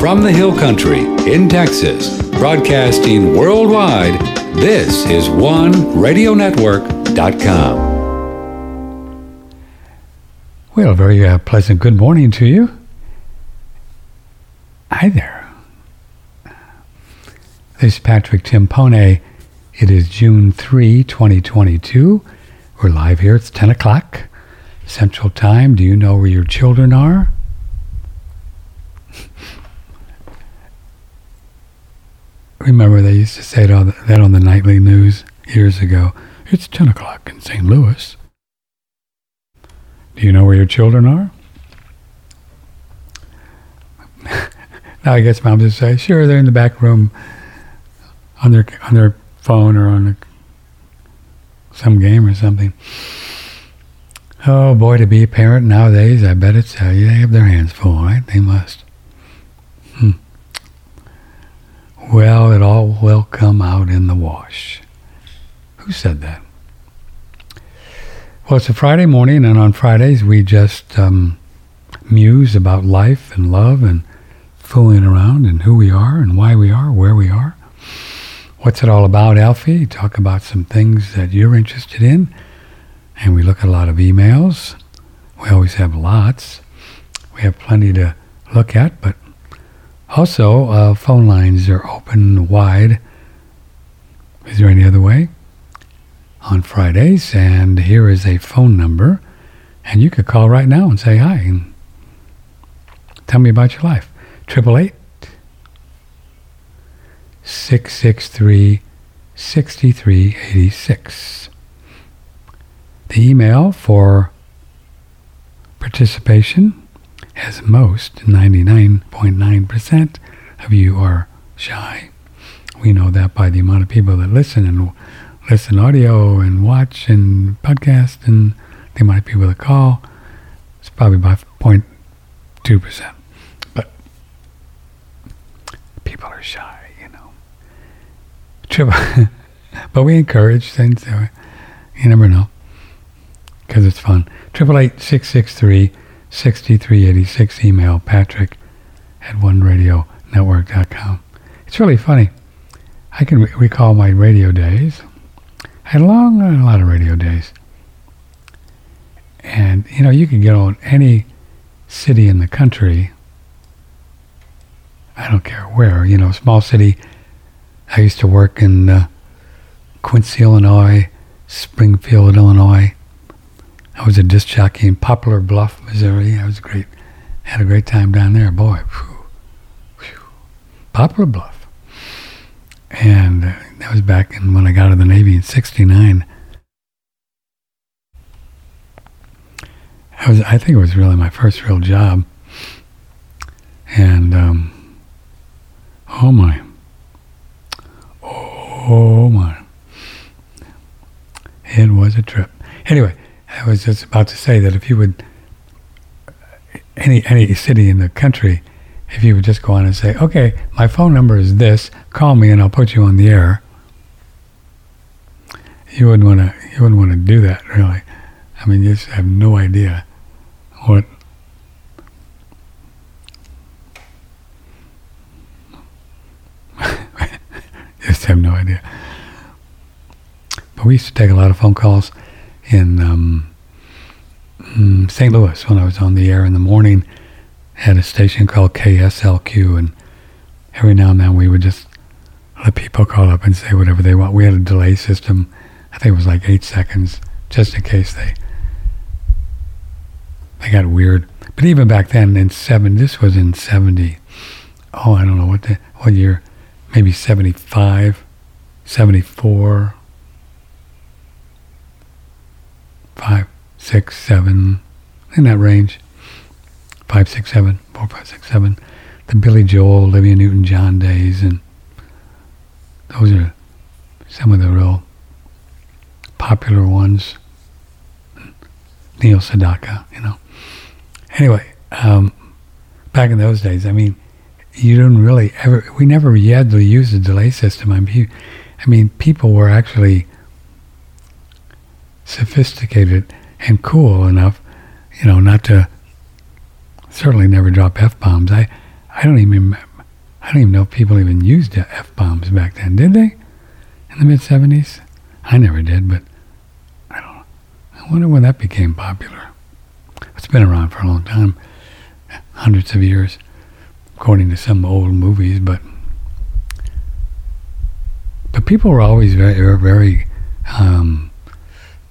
From the Hill Country in Texas, broadcasting worldwide, this is OneRadioNetwork.com. Well, very uh, pleasant good morning to you. Hi there. This is Patrick Timpone. It is June 3, 2022. We're live here. It's 10 o'clock Central Time. Do you know where your children are? Remember, they used to say that on the nightly news years ago. It's 10 o'clock in St. Louis. Do you know where your children are? now, I guess moms just say, sure, they're in the back room on their on their phone or on a, some game or something. Oh boy, to be a parent nowadays, I bet it's uh, they have their hands full, right? They must. Hmm. Well, it all will come out in the wash. Who said that? Well, it's a Friday morning, and on Fridays we just um, muse about life and love and fooling around and who we are and why we are, where we are. What's it all about, Alfie? Talk about some things that you're interested in. And we look at a lot of emails. We always have lots. We have plenty to look at, but also, uh, phone lines are open wide. Is there any other way? On Fridays, and here is a phone number, and you could call right now and say hi and tell me about your life. Triple eight six six three sixty three eighty six. The email for participation as most 99.9% of you are shy. We know that by the amount of people that listen and listen audio and watch and podcast and they might be with a call. It's probably about 0.2%. But people are shy, you know. Triple. but we encourage things. You never know because it's fun. 888 6386 email patrick at oneradionetwork.com. It's really funny. I can re- recall my radio days. I had a long, a lot of radio days. And, you know, you can get on any city in the country. I don't care where, you know, small city. I used to work in uh, Quincy, Illinois, Springfield, Illinois, I was a disc jockey in Poplar Bluff, Missouri. I was great, had a great time down there. Boy, whew, whew. Poplar Bluff, and uh, that was back in when I got out of the Navy in '69. I was, I think it was really my first real job, and um, oh my, oh my, it was a trip. Anyway I was just about to say that if you would, any any city in the country, if you would just go on and say, okay, my phone number is this, call me and I'll put you on the air. You wouldn't want to. You wouldn't want to do that, really. I mean, you just have no idea what. just have no idea. But we used to take a lot of phone calls in um, mm, St. Louis when I was on the air in the morning. Had a station called KSLQ, and every now and then we would just let people call up and say whatever they want. We had a delay system. I think it was like eight seconds, just in case they they got weird. But even back then, in seven, this was in seventy. Oh, I don't know what the what year, maybe 75, 74. five, six, seven, in that range. Five, six, seven, four, five, six, seven. The Billy Joel, Olivia Newton-John days, and those are some of the real popular ones. Neil Sedaka, you know. Anyway, um, back in those days, I mean, you didn't really ever, we never had to use delay system. I mean, I mean, people were actually sophisticated and cool enough, you know, not to certainly never drop f bombs. I I don't even I don't even know if people even used f bombs back then. Did they? In the mid '70s? I never did, but I don't. I wonder when that became popular. It's been around for a long time, hundreds of years, according to some old movies. But but people were always very very. Um,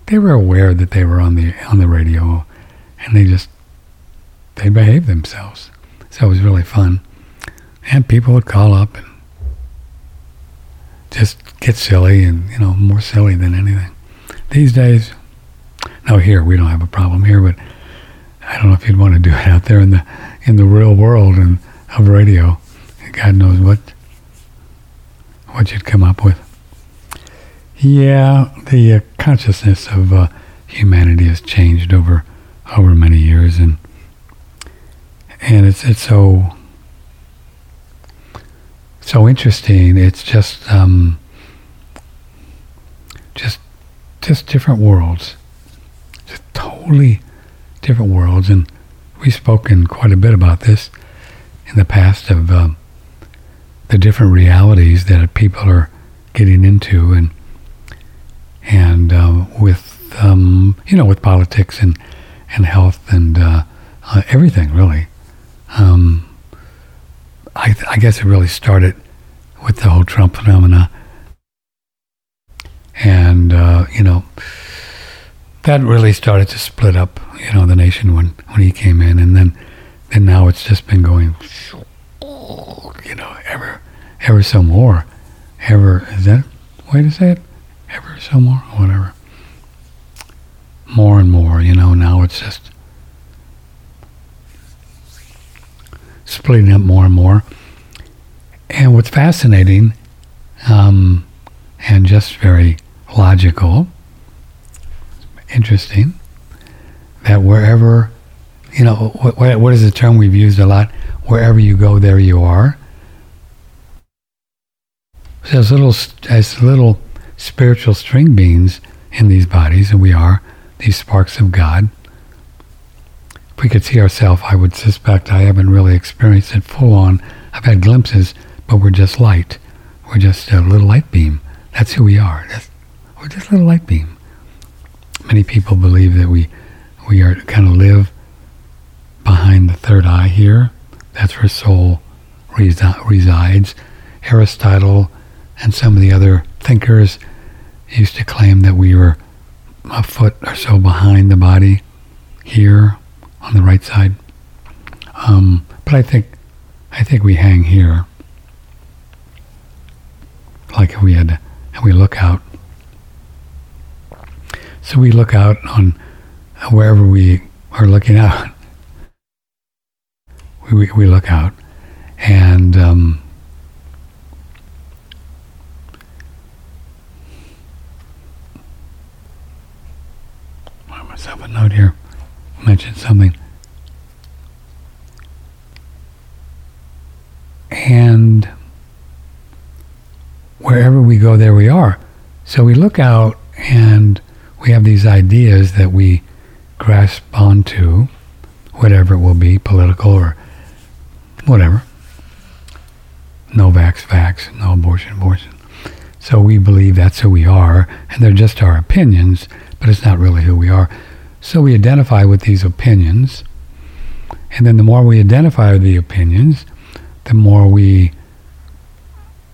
they were aware that they were on the on the radio, and they just they behaved themselves. So it was really fun, and people would call up and just get silly, and you know more silly than anything. These days, no, here we don't have a problem here, but I don't know if you'd want to do it out there in the in the real world and of radio. God knows what what you'd come up with. Yeah, the uh, consciousness of uh, humanity has changed over over many years, and and it's it's so so interesting. It's just um, just just different worlds, just totally different worlds, and we've spoken quite a bit about this in the past of um, the different realities that people are getting into, and and uh, with um, you know with politics and and health and uh, uh, everything really. Um, I, th- I guess it really started with the whole Trump phenomena, and uh, you know that really started to split up you know the nation when when he came in, and then then now it's just been going you know ever ever so more, ever is that way to say it? Ever so more, whatever. More and more, you know, now it's just splitting up more and more. And what's fascinating um, and just very logical, interesting, that wherever, you know, what, what is the term we've used a lot? Wherever you go, there you are. So little, as little spiritual string beings in these bodies, and we are these sparks of God. If we could see ourselves, I would suspect I haven't really experienced it full on. I've had glimpses, but we're just light. We're just a little light beam. That's who we are. That's, we're just a little light beam. Many people believe that we we are kind of live behind the third eye here. That's where soul resi- resides. Aristotle and some of the other thinkers used to claim that we were a foot or so behind the body here on the right side. Um, but I think I think we hang here. Like if we had and we look out. So we look out on wherever we are looking out. We, we, we look out and um, myself a note here. Mention something. And wherever we go, there we are. So we look out and we have these ideas that we grasp onto, whatever it will be, political or whatever. No vax, vax, no abortion, abortion. So we believe that's who we are, and they're just our opinions, but it's not really who we are. So we identify with these opinions, and then the more we identify with the opinions, the more we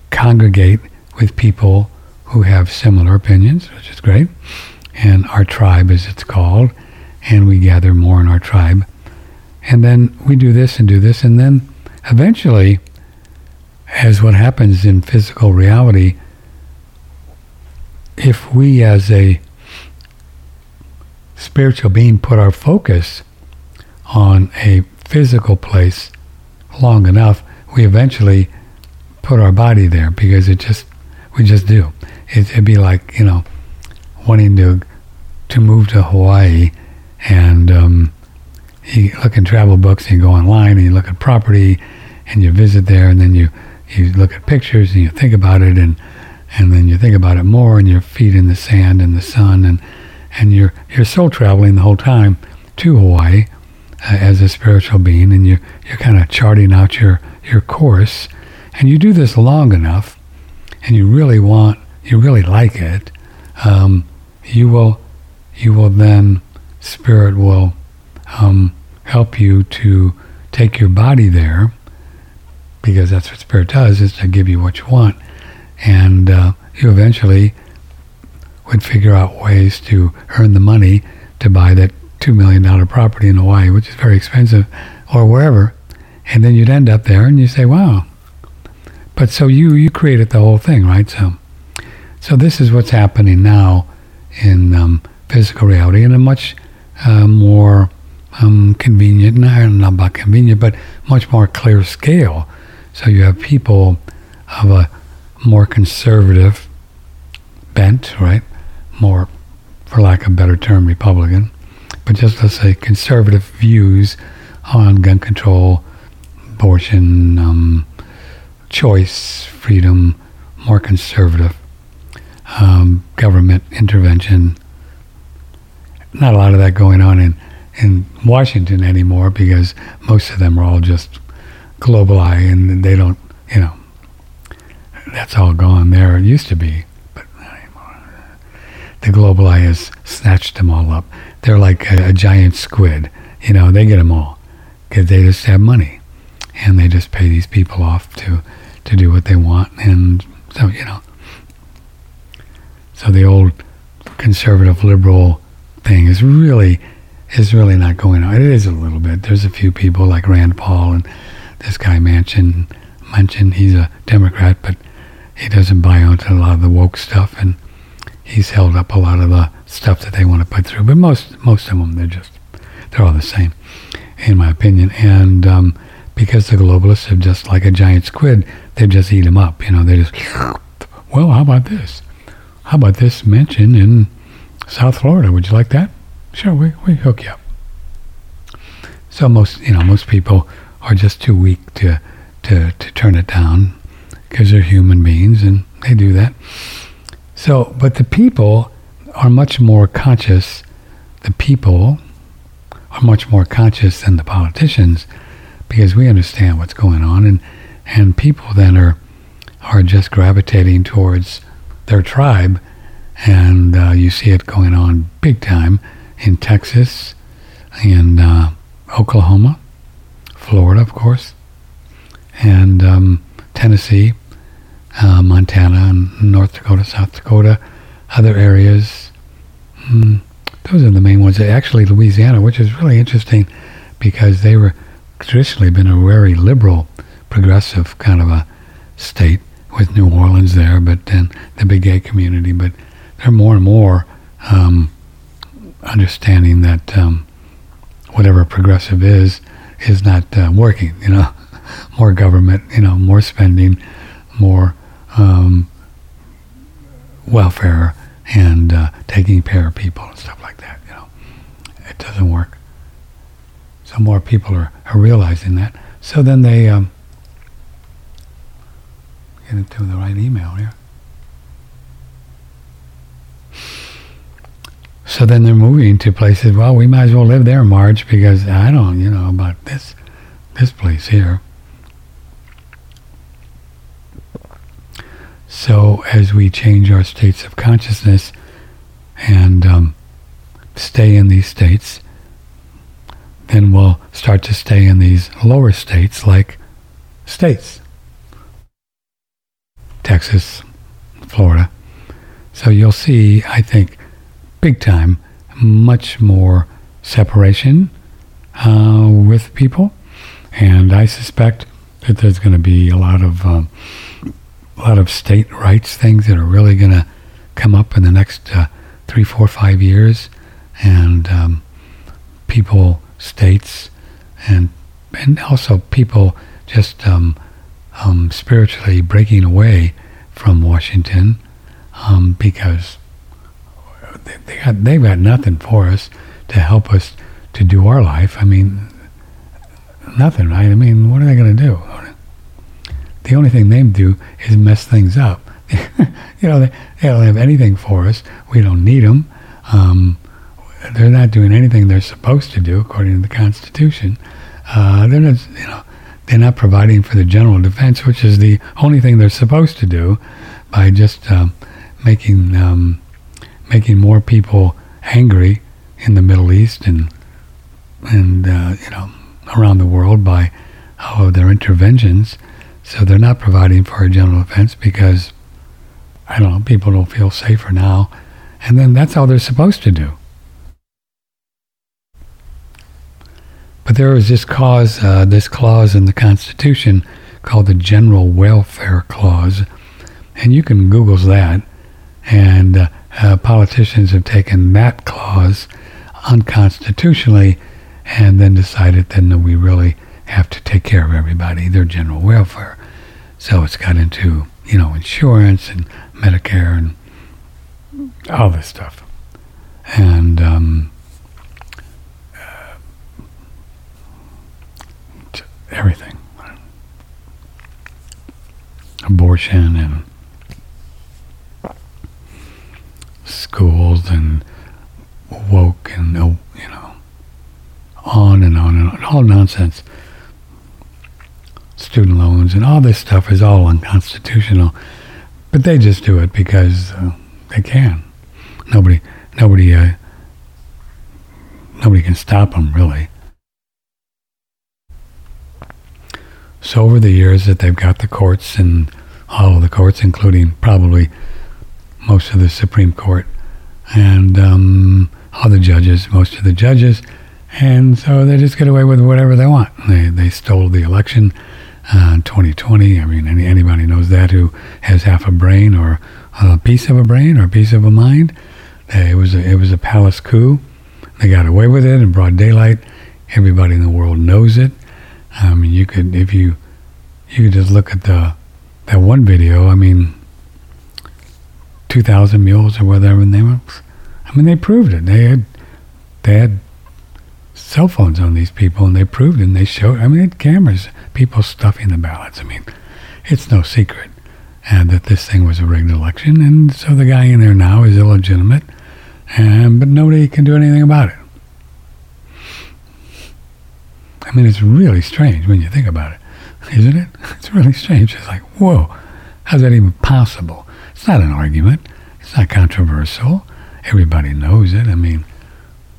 congregate with people who have similar opinions, which is great, and our tribe, as it's called, and we gather more in our tribe. And then we do this and do this, and then eventually, as what happens in physical reality, if we as a spiritual being put our focus on a physical place long enough, we eventually put our body there because it just we just do. It, would be like you know wanting to to move to Hawaii and um, you look in travel books and you go online and you look at property and you visit there and then you you look at pictures and you think about it and and then you think about it more and your feet in the sand and the sun and and you're you're soul traveling the whole time to Hawaii uh, as a spiritual being, and you're you're kind of charting out your your course, and you do this long enough, and you really want, you really like it, um, you will, you will then, spirit will um, help you to take your body there, because that's what spirit does, is to give you what you want, and uh, you eventually would figure out ways to earn the money to buy that $2 million property in Hawaii, which is very expensive, or wherever. And then you'd end up there and you say, wow. But so you, you created the whole thing, right? So, so this is what's happening now in um, physical reality in a much uh, more um, convenient, not, not about convenient, but much more clear scale. So you have people of a more conservative bent, right? More, for lack of a better term, Republican, but just let's say conservative views on gun control, abortion, um, choice, freedom, more conservative, um, government intervention. Not a lot of that going on in, in Washington anymore because most of them are all just global eye and they don't, you know, that's all gone there. It used to be. The global eye has snatched them all up. They're like a, a giant squid. You know, they get them all because they just have money and they just pay these people off to to do what they want and so you know so the old conservative liberal thing is really is really not going on it is a little bit there's a few people like Rand Paul and this guy Manchin Manchin he's a Democrat but he doesn't buy into a lot of the woke stuff and he's held up a lot of the stuff that they want to put through but most most of them they're just they're all the same in my opinion. And um, because the globalists are just like a giant squid, they just eat them up. You know, they just, well, how about this? How about this mansion in South Florida? Would you like that? Sure, we, we hook you up. So most, you know, most people are just too weak to, to, to turn it down because they're human beings and they do that. So, but the people are much more conscious. The people are much more conscious than the politicians because we understand what's going on and and people then are are just gravitating towards their tribe and uh, you see it going on big time in Texas and uh, Oklahoma, Florida, of course, and um, Tennessee, uh, Montana, and North Dakota, South Dakota, other areas. Mm, those are the main ones. Actually, Louisiana, which is really interesting because they were traditionally been a very liberal, progressive kind of a state with New Orleans there, but then the big gay community. But they're more and more um, understanding that um, whatever progressive is is not uh, working. You know, more government, you know, more spending, more um, welfare, and uh, taking care of people and stuff like that. You know, it doesn't work. So more people are, are realizing that. So then they um, get into the right email here. So then they're moving to places. Well, we might as well live there, Marge, because I don't, you know, about this this place here. So as we change our states of consciousness and um, stay in these states, then we'll start to stay in these lower states like states. Texas, Florida. So you'll see, I think, big time, much more separation uh, with people. And I suspect that there's going to be a lot of um, a lot of state rights things that are really going to come up in the next uh, three, four, five years, and um, people, states, and and also people just um, um, spiritually breaking away from Washington um, because they, got they've got nothing for us to help us to do our life. I mean, nothing. Right? I mean, what are they going to do? The only thing they do is mess things up. you know, they, they don't have anything for us. We don't need them. Um, they're not doing anything they're supposed to do according to the Constitution. Uh, they're not, you know, they're not providing for the general defense, which is the only thing they're supposed to do by just um, making um, making more people angry in the Middle East and and uh, you know around the world by oh, their interventions. So they're not providing for a general defense because I don't know people don't feel safer now, and then that's all they're supposed to do. But there is this clause, uh, this clause in the Constitution called the General Welfare Clause, and you can Google that. And uh, uh, politicians have taken that clause unconstitutionally, and then decided then that we really have to take care of everybody, their general welfare. So it's got into you know insurance and Medicare and all this stuff, and um, everything. Abortion and schools and woke and you know on and on and on, all nonsense. Student loans and all this stuff is all unconstitutional, but they just do it because uh, they can. Nobody, nobody, uh, nobody can stop them really. So over the years that they've got the courts and all of the courts, including probably most of the Supreme Court and um, all the judges, most of the judges, and so they just get away with whatever they want. They they stole the election uh, 2020. I mean, any, anybody knows that who has half a brain or a piece of a brain or a piece of a mind. It was a, it was a palace coup. They got away with it in broad daylight. Everybody in the world knows it. I mean, you could if you you could just look at the that one video. I mean, two thousand mules or whatever they were. I mean, they proved it. They had they had cell phones on these people, and they proved and They showed. I mean, cameras. People stuffing the ballots. I mean, it's no secret, and that this thing was a rigged election, and so the guy in there now is illegitimate, and but nobody can do anything about it. I mean, it's really strange when you think about it, isn't it? It's really strange. It's like, whoa, how's that even possible? It's not an argument. It's not controversial. Everybody knows it. I mean,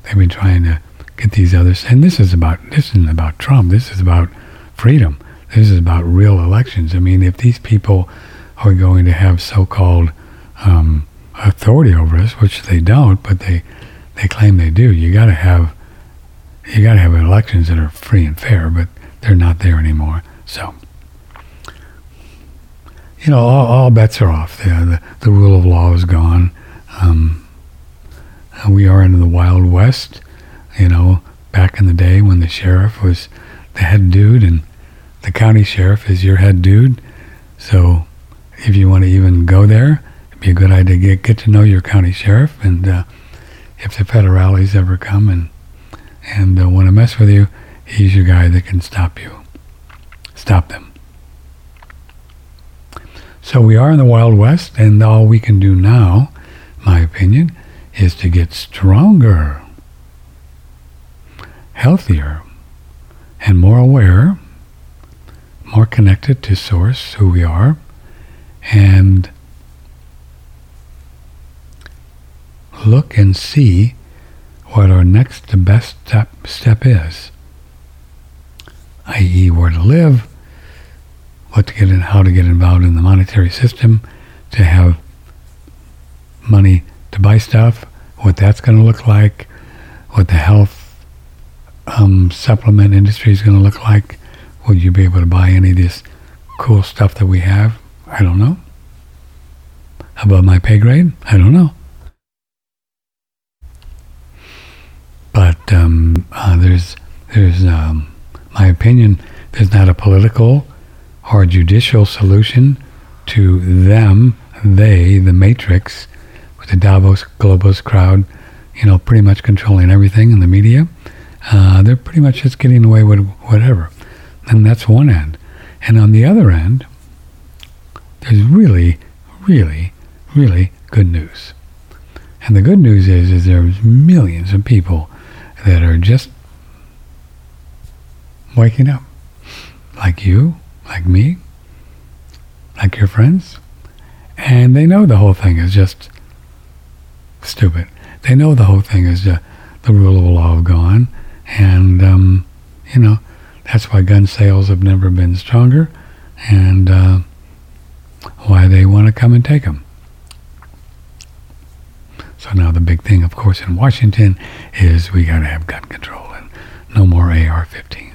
they've been trying to get these others, and this is about this isn't about Trump. This is about freedom. This is about real elections. I mean, if these people are going to have so-called um, authority over us, which they don't, but they they claim they do, you got to have you got to have elections that are free and fair, but they're not there anymore. So, you know, all, all bets are off. The, the, the rule of law is gone. Um, we are in the Wild West. You know, back in the day when the sheriff was the head dude and the county sheriff is your head dude. So, if you want to even go there, it'd be a good idea to get, get to know your county sheriff. And uh, if the federales ever come and and uh, want to mess with you, he's your guy that can stop you. Stop them. So we are in the Wild West, and all we can do now, my opinion, is to get stronger, healthier, and more aware, more connected to Source, who we are, and look and see what our next best step, step is, i.e., where to live, what to get in, how to get involved in the monetary system, to have money to buy stuff, what that's going to look like, what the health um, supplement industry is going to look like. Would you be able to buy any of this cool stuff that we have? I don't know. Above my pay grade? I don't know. But um, uh, there's, there's, um, my opinion, there's not a political or judicial solution to them, they, the matrix, with the Davos Globos crowd, you know, pretty much controlling everything in the media. Uh, they're pretty much just getting away with whatever. And that's one end. And on the other end, there's really, really, really good news. And the good news is, is there's millions of people that are just waking up. like you, like me, like your friends, and they know the whole thing is just stupid. They know the whole thing is just the rule of law gone, and, um, you know, that's why gun sales have never been stronger and uh, why they want to come and take them. So now the big thing, of course, in Washington is we got to have gun control and no more AR 15.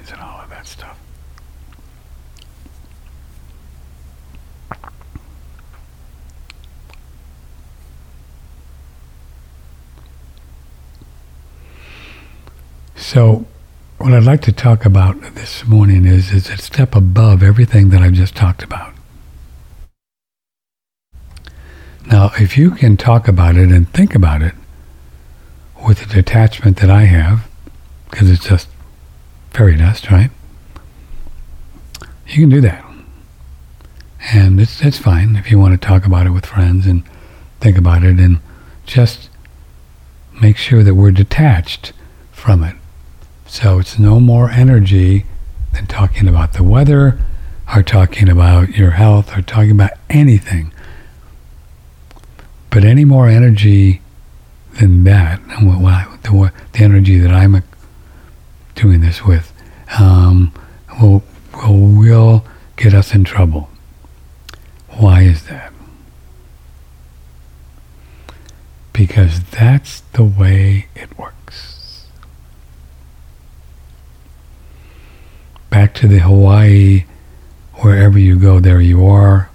So what I'd like to talk about this morning is, is a step above everything that I've just talked about. Now, if you can talk about it and think about it with the detachment that I have, because it's just fairy dust, right? You can do that. And it's, it's fine if you want to talk about it with friends and think about it and just make sure that we're detached from it. So it's no more energy than talking about the weather or talking about your health or talking about anything but any more energy than that, the energy that I'm doing this with, um, will, will, will get us in trouble. Why is that? Because that's the way it works. Back to the Hawaii, wherever you go, there you are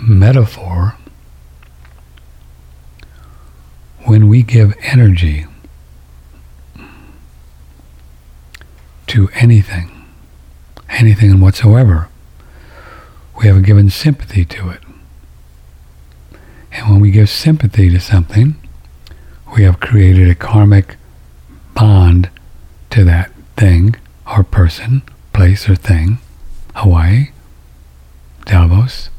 metaphor, when we give energy to anything, anything and whatsoever, we have given sympathy to it. And when we give sympathy to something, we have created a karmic bond to that thing or person, place or thing, Hawaii, Davos,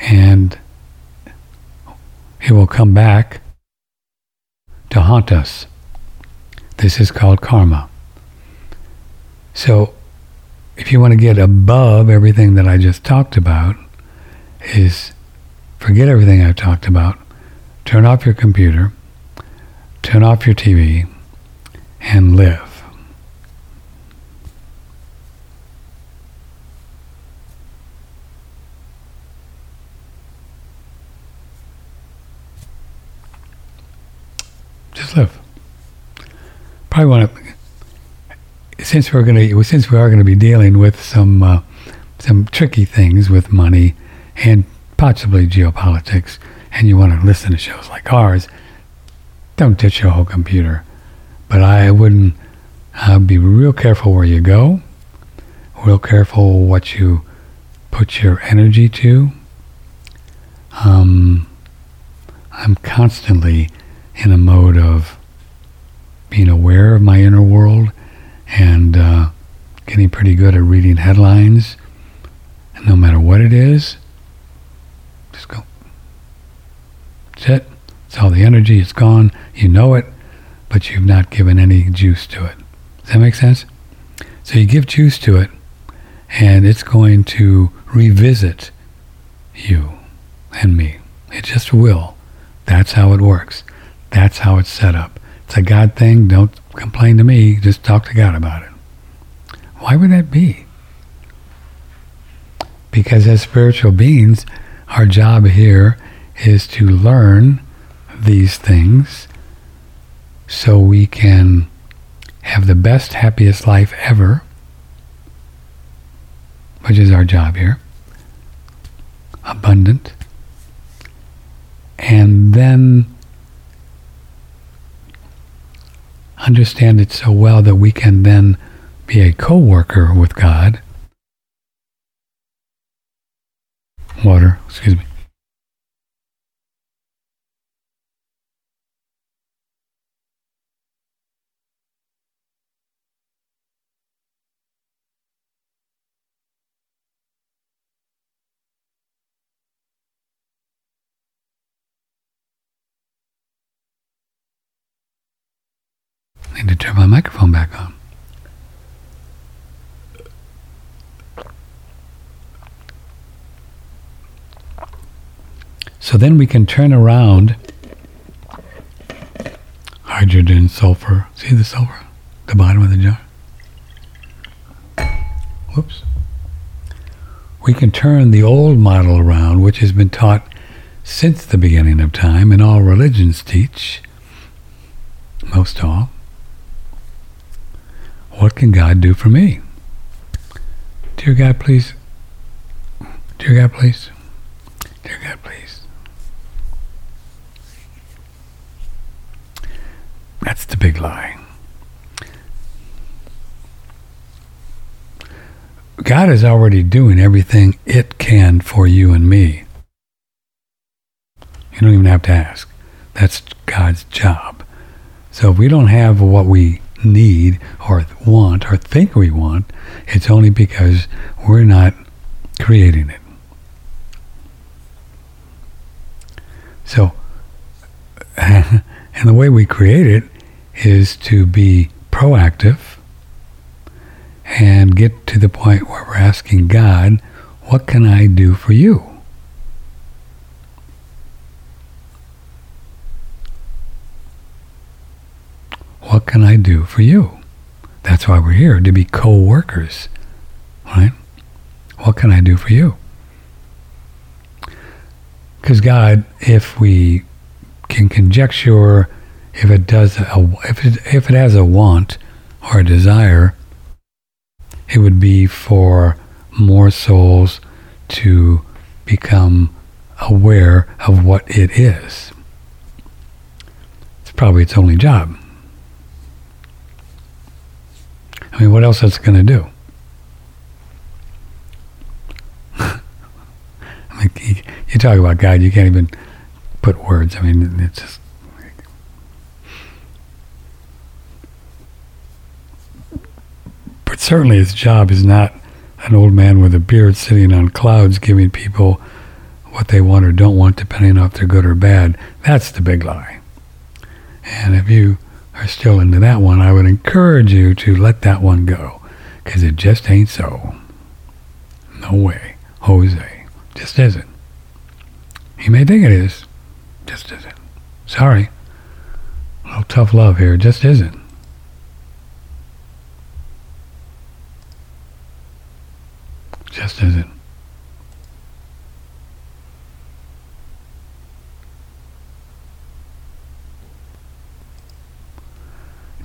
and it will come back to haunt us. This is called karma. So, if you want to get above everything that I just talked about, is forget everything I've talked about, turn off your computer, turn off your TV, and live. Just live. Probably want to, since we're going to, since we are going to be dealing with some uh, some tricky things with money and possibly geopolitics, and you want to listen to shows like ours, don't ditch your whole computer. But I wouldn't be real careful where you go, real careful what you put your energy to. Um, I'm constantly in a mode of being aware of my inner world and uh, getting pretty good at reading headlines. No matter what it is, just go. That's it. It's all the energy. It's gone. You know it, but you've not given any juice to it. Does that make sense? So you give juice to it, and it's going to revisit you and me. It just will. That's how it works. That's how it's set up. It's a God thing. Don't complain to me. Just talk to God about it. Why would that be? Because as spiritual beings, our job here is to learn these things so we can have the best, happiest life ever, which is our job here, abundant, and then understand it so well that we can then be a co-worker with God. Water, excuse me. To turn my microphone back on. So then we can turn around hydrogen, sulfur. See the sulfur? The bottom of the jar? Whoops. We can turn the old model around, which has been taught since the beginning of time, and all religions teach, most all. What can God do for me? Dear God, please. Dear God, please. Dear God, please. That's the big lie. God is already doing everything it can for you and me. You don't even have to ask. That's God's job. So if we don't have what we need or want or think we want, it's only because we're not creating it. So, and the way we create it is to be proactive and get to the point where we're asking God, what can I do for you? What can I do for you? That's why we're here, to be co workers, right? What can I do for you? Because God, if we can conjecture if it does a, if it, if it has a want or a desire, it would be for more souls to become aware of what it is. It's probably its only job. I mean, what else is it going to do? I mean, you, you talk about God, you can't even put words. I mean, it's just But certainly his job is not an old man with a beard sitting on clouds giving people what they want or don't want, depending on if they're good or bad. That's the big lie. And if you are still into that one, I would encourage you to let that one go, because it just ain't so. No way. Jose. Just isn't. You may think it is. Just isn't. Sorry. A little tough love here. Just isn't. just isn't.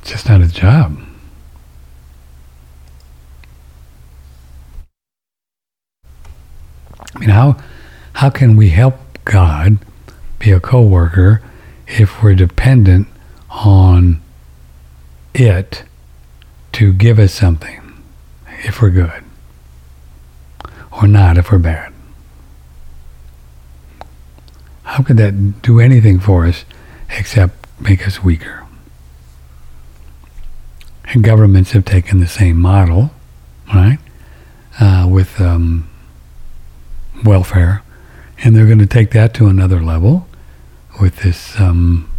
Just not his job. I mean, how how can we help God be a co-worker if we're dependent on it to give us something if we're good? or not if we're bad? How could that do anything for us except make us weaker? And governments have taken the same model, right, uh, with um, welfare, and they're going to take that to another level with this um,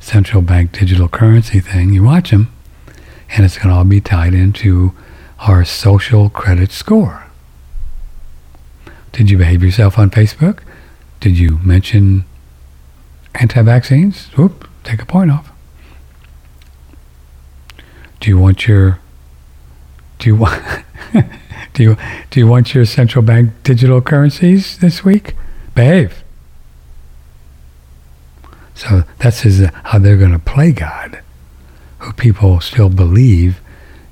central bank digital currency thing. You watch them, and it's going to all be tied into our social credit score. Did you behave yourself on Facebook? Did you mention anti-vaccines? Whoop, take a point off. Do you want your do you want do you do you want your central bank digital currencies this week? Behave. So that's his, uh, how they're going to play God, who people still believe,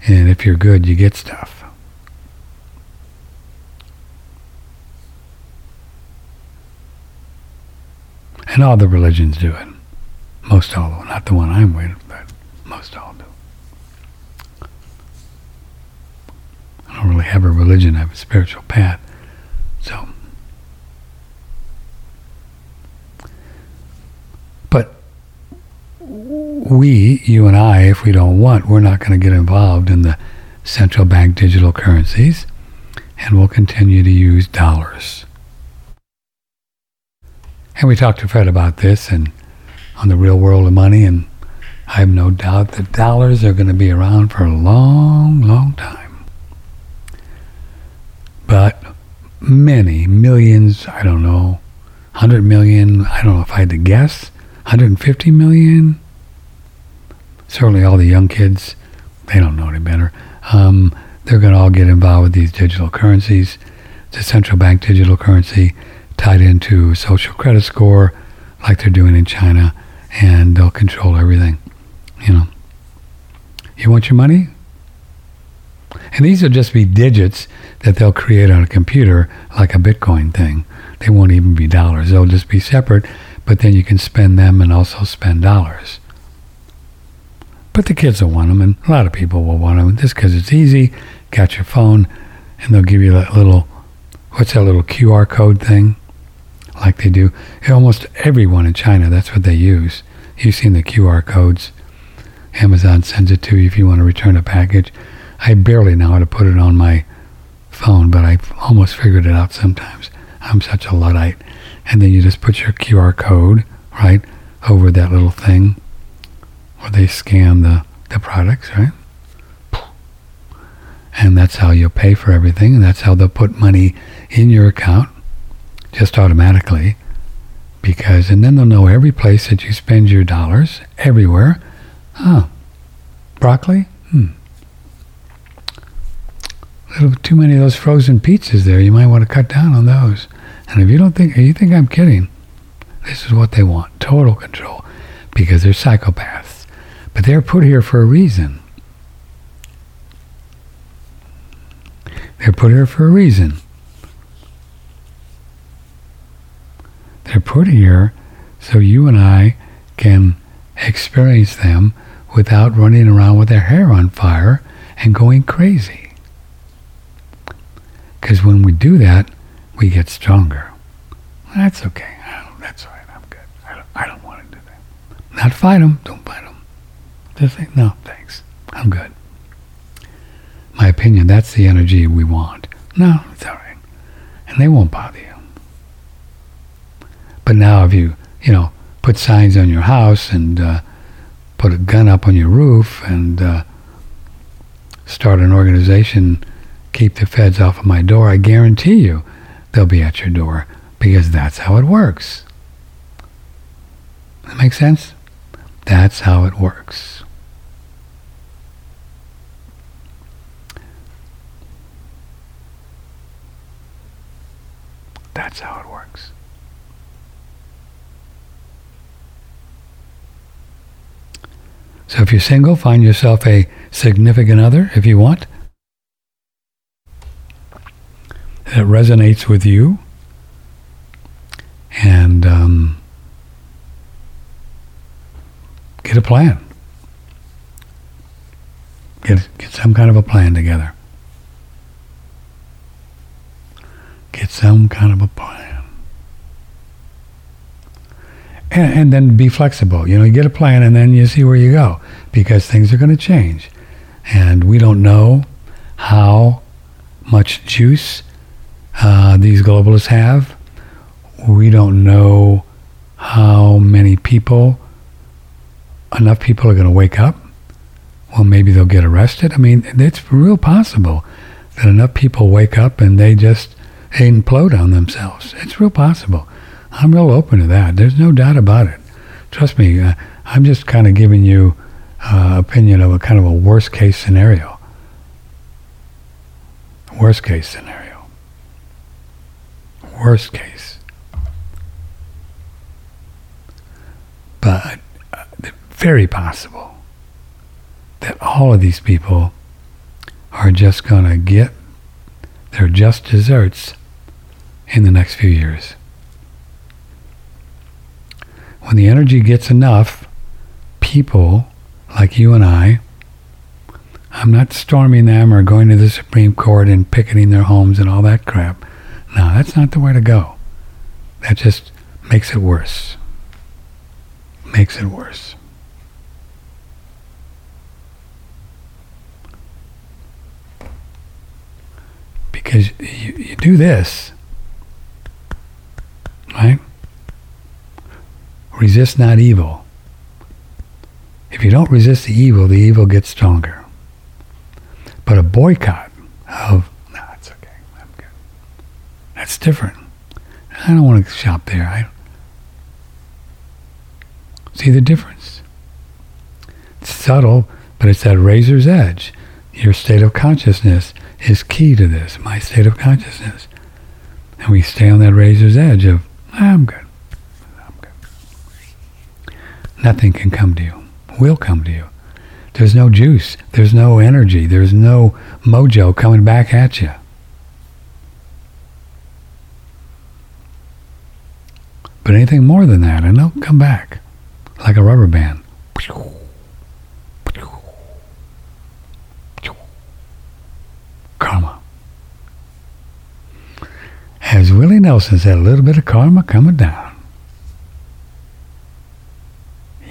and if you're good, you get stuff. And all the religions do it. Most all, not the one I'm with, but most all do. I don't really have a religion, I have a spiritual path. So, but we, you and I, if we don't want, we're not going to get involved in the central bank digital currencies, and we'll continue to use dollars. And we talked to Fred about this and on the real world of money and I have no doubt that dollars are going to be around for a long, long time. But many millions, I don't know, 100 million, I don't know if I had to guess, 150 million. Certainly all the young kids, they don't know any better. Um, they're going to all get involved with these digital currencies. The central bank digital currency tied into social credit score like they're doing in China, and they'll control everything. You know, you want your money? And these will just be digits that they'll create on a computer like a Bitcoin thing. They won't even be dollars. They'll just be separate, but then you can spend them and also spend dollars. But the kids will want them, and a lot of people will want them just because it's easy. Got your phone, and they'll give you that little, what's that little QR code thing? Like they do. Almost everyone in China, that's what they use. You've seen the QR codes. Amazon sends it to you if you want to return a package. I barely know how to put it on my phone, but I almost figured it out sometimes. I'm such a Luddite. And then you just put your QR code, right, over that little thing where they scan the, the products, right? And that's how you'll pay for everything. And that's how they'll put money in your account just automatically. Because, and then they'll know every place that you spend your dollars, everywhere. Oh, broccoli? Hmm. A little too many of those frozen pizzas there. You might want to cut down on those. And if you don't think, you think I'm kidding, this is what they want total control because they're psychopaths. But they're put here for a reason. They're put here for a reason. They're put here so you and I can experience them without running around with their hair on fire and going crazy. Because when we do that, we get stronger. That's okay. that's all right. I'm good. I don't, I don't want to do that. Not fight them. Don't fight them. Just say, no, thanks. I'm good. My opinion, that's the energy we want. No, it's all right. And they won't bother you. But now if you, you know, put signs on your house and uh, put a gun up on your roof and uh, start an organization, keep the feds off of my door, I guarantee you they'll be at your door because that's how it works. That makes sense? That's how it works. That's how it works. So if you're single, find yourself a significant other if you want that resonates with you and um, get a plan. Get, get some kind of a plan together. Get some kind of a plan. And, and then be flexible. You know, you get a plan and then you see where you go because things are going to change. And we don't know how much juice uh, these globalists have. We don't know how many people, enough people are going to wake up. Well, maybe they'll get arrested. I mean, it's real possible that enough people wake up and they just implode on themselves. It's real possible. I'm real open to that. There's no doubt about it. Trust me, uh, I'm just kind of giving you uh, opinion of a kind of a worst case scenario. Worst case scenario. Worst case. But uh, very possible that all of these people are just going to get their just desserts in the next few years. When the energy gets enough, people like you and I, I'm not storming them or going to the Supreme Court and picketing their homes and all that crap. No, that's not the way to go. That just makes it worse. Makes it worse. Because you, you do this, right? Resist not evil. If you don't resist the evil, the evil gets stronger. But a boycott of, no, it's okay, I'm good. That's different. I don't want to shop there. I see the difference. It's subtle, but it's that razor's edge. Your state of consciousness is key to this, my state of consciousness. And we stay on that razor's edge of, I'm good. I'm good. Nothing can come to you, will come to you. There's no juice. There's no energy. There's no mojo coming back at you. But anything more than that, and they'll come back like a rubber band. Karma. As Willie Nelson said, a little bit of karma coming down.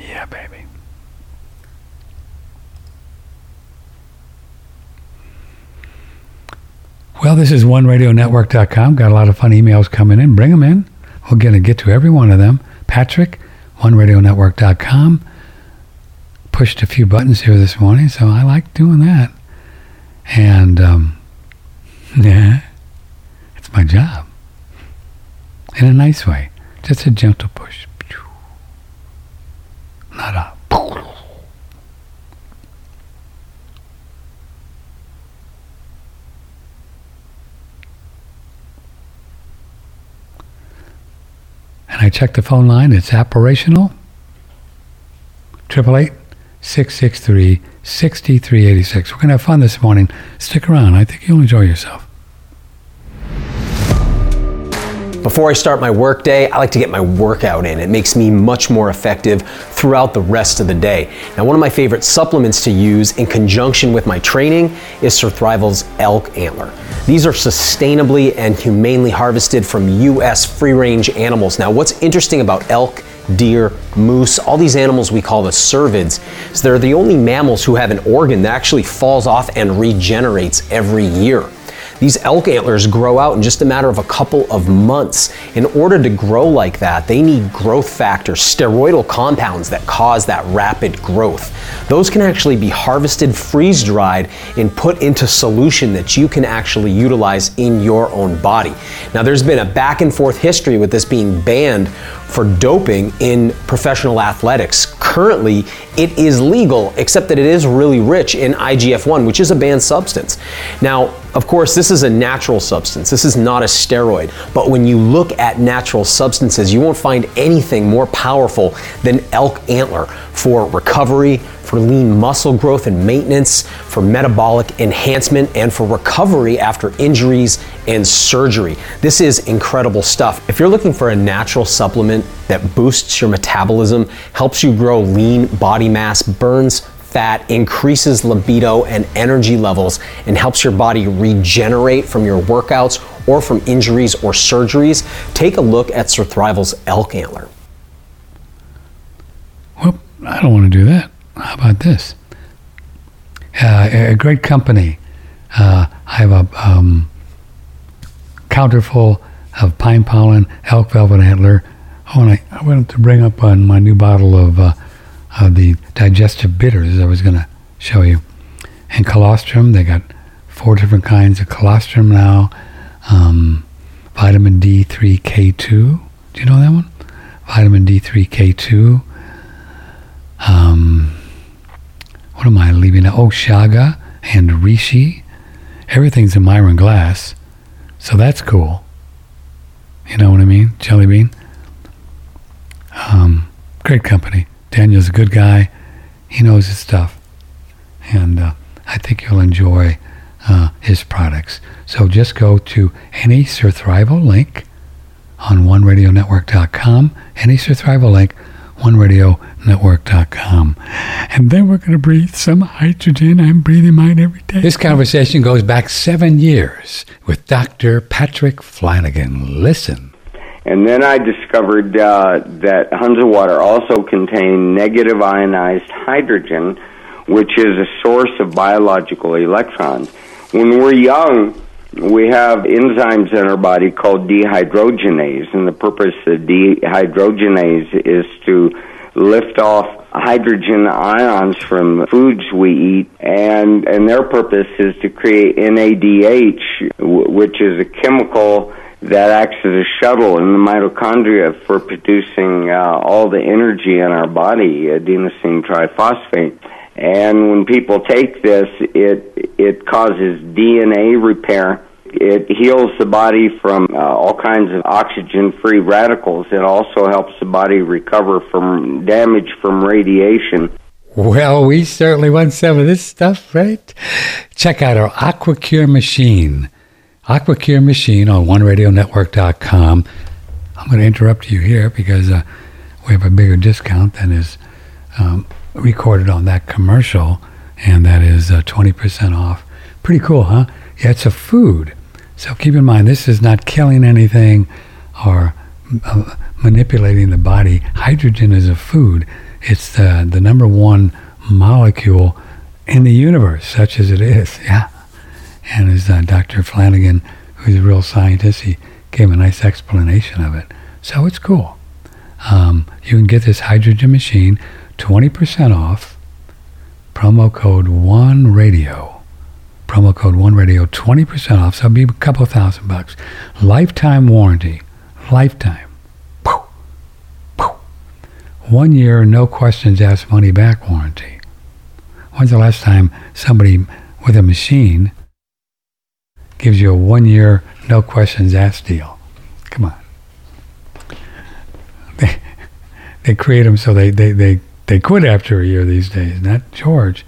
Yeah, baby. Well, this is OneRadioNetwork.com. Got a lot of fun emails coming in. Bring them in. We're going to get to every one of them. Patrick, OneRadioNetwork.com. Pushed a few buttons here this morning, so I like doing that. And, um, yeah, it's my job. In a nice way. Just a gentle push. Not a. And I checked the phone line. It's operational. 888 663 6386. We're going to have fun this morning. Stick around. I think you'll enjoy yourself. Before I start my workday, I like to get my workout in. It makes me much more effective throughout the rest of the day. Now, one of my favorite supplements to use in conjunction with my training is Surthrival's elk antler. These are sustainably and humanely harvested from U.S. free range animals. Now, what's interesting about elk, deer, moose, all these animals we call the cervids, is they're the only mammals who have an organ that actually falls off and regenerates every year. These elk antlers grow out in just a matter of a couple of months. In order to grow like that, they need growth factors, steroidal compounds that cause that rapid growth. Those can actually be harvested, freeze dried, and put into solution that you can actually utilize in your own body. Now, there's been a back and forth history with this being banned for doping in professional athletics. Currently, it is legal, except that it is really rich in IGF 1, which is a banned substance. Now, of course, this is a natural substance. This is not a steroid. But when you look at natural substances, you won't find anything more powerful than elk antler for recovery, for lean muscle growth and maintenance, for metabolic enhancement, and for recovery after injuries and surgery. This is incredible stuff. If you're looking for a natural supplement that boosts your metabolism, helps you grow lean body mass, burns fat, increases libido and energy levels, and helps your body regenerate from your workouts or from injuries or surgeries, take a look at Surthrival's elk antler. Well, I don't want to do that. How about this? Uh, a great company. Uh, I have a um, counter full of pine pollen, elk velvet antler. Oh, and I, I wanted to bring up on my new bottle of, uh, of the digestive bitters I was going to show you. And colostrum, they got four different kinds of colostrum now. Um, vitamin D3K2. Do you know that one? Vitamin D3K2. Um, what am I leaving out? Oh, Chaga and Reishi. Everything's in Miron Glass. So that's cool. You know what I mean? Jelly Bean. Um, great company. Daniel's a good guy. He knows his stuff. And uh, I think you'll enjoy uh, his products. So just go to any Surthrival link on OneRadioNetwork.com. Any Surthrival link, OneRadioNetwork.com. And then we're going to breathe some hydrogen. I'm breathing mine every day. This conversation goes back seven years with Dr. Patrick Flanagan. Listen. And then I discovered uh, that Hunza water also contained negative ionized hydrogen, which is a source of biological electrons. When we're young, we have enzymes in our body called dehydrogenase, and the purpose of dehydrogenase is to lift off hydrogen ions from foods we eat, and and their purpose is to create NADH, which is a chemical that acts as a shuttle in the mitochondria for producing uh, all the energy in our body, adenosine triphosphate. And when people take this, it it causes DNA repair. It heals the body from uh, all kinds of oxygen-free radicals. It also helps the body recover from damage from radiation. Well, we certainly want some of this stuff, right? Check out our AquaCure machine. AquaCure machine on OneRadioNetwork.com. I'm going to interrupt you here because uh, we have a bigger discount than is um, recorded on that commercial, and that is uh, 20% off. Pretty cool, huh? Yeah, it's a food. So keep in mind, this is not killing anything or uh, manipulating the body. Hydrogen is a food. It's the, the number one molecule in the universe, such as it is. Yeah and as uh, Dr. Flanagan, who's a real scientist, he gave a nice explanation of it. So it's cool. Um, you can get this hydrogen machine 20% off. Promo code one radio. Promo code one radio 20% off. So it'll be a couple thousand bucks. Lifetime warranty. Lifetime. One year, no questions asked, money back warranty. When's the last time somebody with a machine gives you a one year, no questions asked deal. Come on. They, they create them so they, they, they, they quit after a year these days, not George.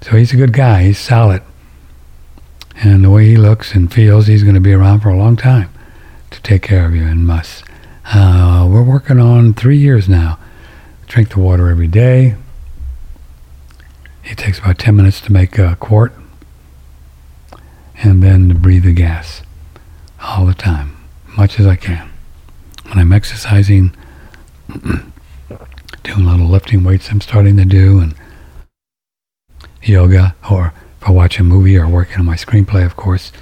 So he's a good guy, he's solid. And the way he looks and feels, he's going to be around for a long time to take care of you and must. Uh, we're working on three years now. Drink the water every day. It takes about 10 minutes to make a quart and then to breathe the gas all the time, much as I can. When I'm exercising, doing a little lifting weights I'm starting to do, and yoga, or if I watch a movie or working on my screenplay, of course,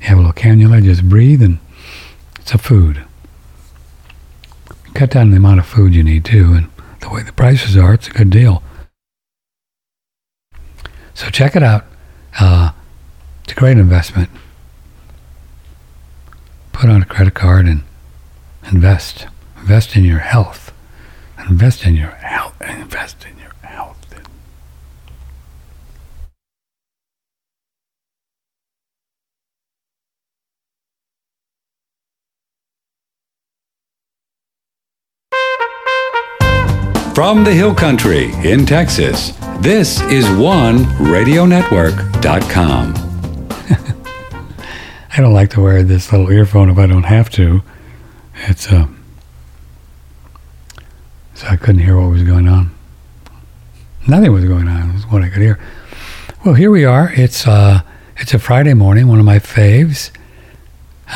you have a little cannula, just breathe, and it's a food. Cut down the amount of food you need too, and the way the prices are, it's a good deal. So check it out. Uh, it's a great investment. Put on a credit card and invest. Invest in your health. Invest in your health. Invest in your health. From the Hill Country in Texas, this is OneRadioNetwork.com. I don't like to wear this little earphone if I don't have to. It's uh, so I couldn't hear what was going on. Nothing was going on. Was what I could hear. Well, here we are. It's uh, it's a Friday morning. One of my faves.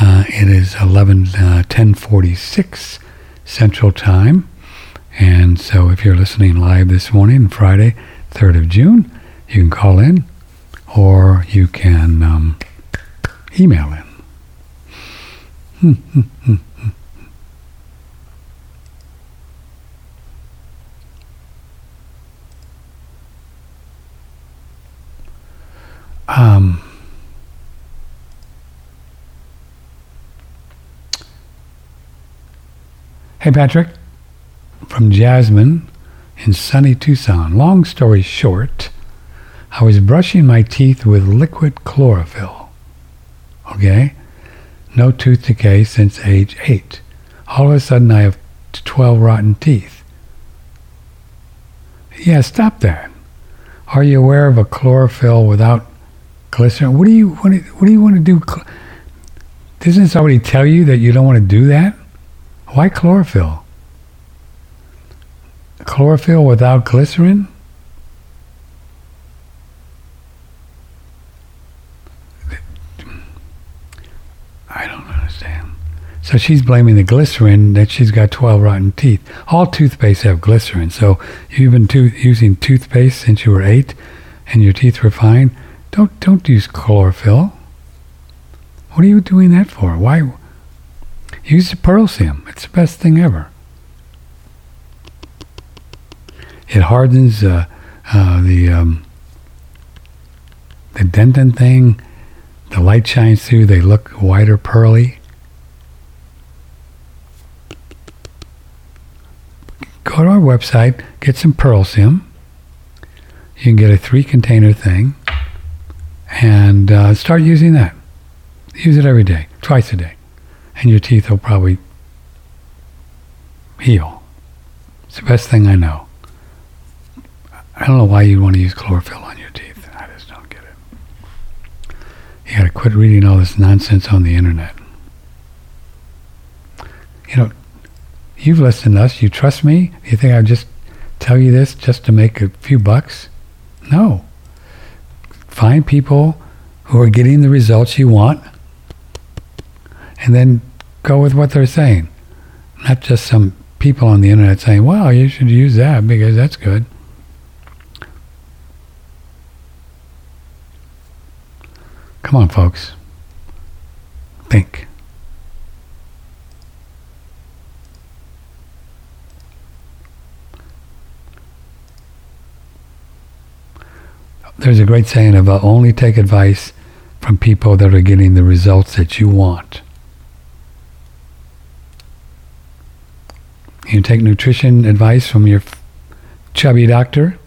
Uh, it is 11 uh, 1046 Central Time. And so if you're listening live this morning, Friday, 3rd of June, you can call in or you can um, email in. Um, hey, Patrick, from Jasmine in sunny Tucson. Long story short, I was brushing my teeth with liquid chlorophyll. Okay? No tooth decay since age 8. All of a sudden, I have 12 rotten teeth. Yeah, stop that. Are you aware of a chlorophyll without glycerin? What do you want to, what do you want to do? Doesn't somebody tell you that you don't want to do that? Why chlorophyll? Chlorophyll without glycerin? I don't understand. So she's blaming the glycerin that she's got 12 rotten teeth. All toothpaste have glycerin. So you've been to- using toothpaste since you were eight and your teeth were fine. Don't, don't use chlorophyll. What are you doing that for? Why? Use the Pearlsium. It's the best thing ever. it hardens uh, uh, the um, the dentin thing. The light shines through. They look white or pearly. Go to our website, get some Pearlsium. You can get a three container thing and uh, start using that. Use it every day, twice a day, and your teeth will probably heal. It's the best thing I know. I don't know why you'd want to use chlorophyll on your teeth. I just don't get it. You got to quit reading all this nonsense on the internet. You know, you've listened to us. You trust me? You think I'd just tell you this just to make a few bucks? No. Find people who are getting the results you want and then go with what they're saying. Not just some people on the internet saying, well, you should use that because that's good. Come on, folks. Think. There's a great saying about only take advice from people that are getting the results that you want. You take nutrition advice from your chubby doctor,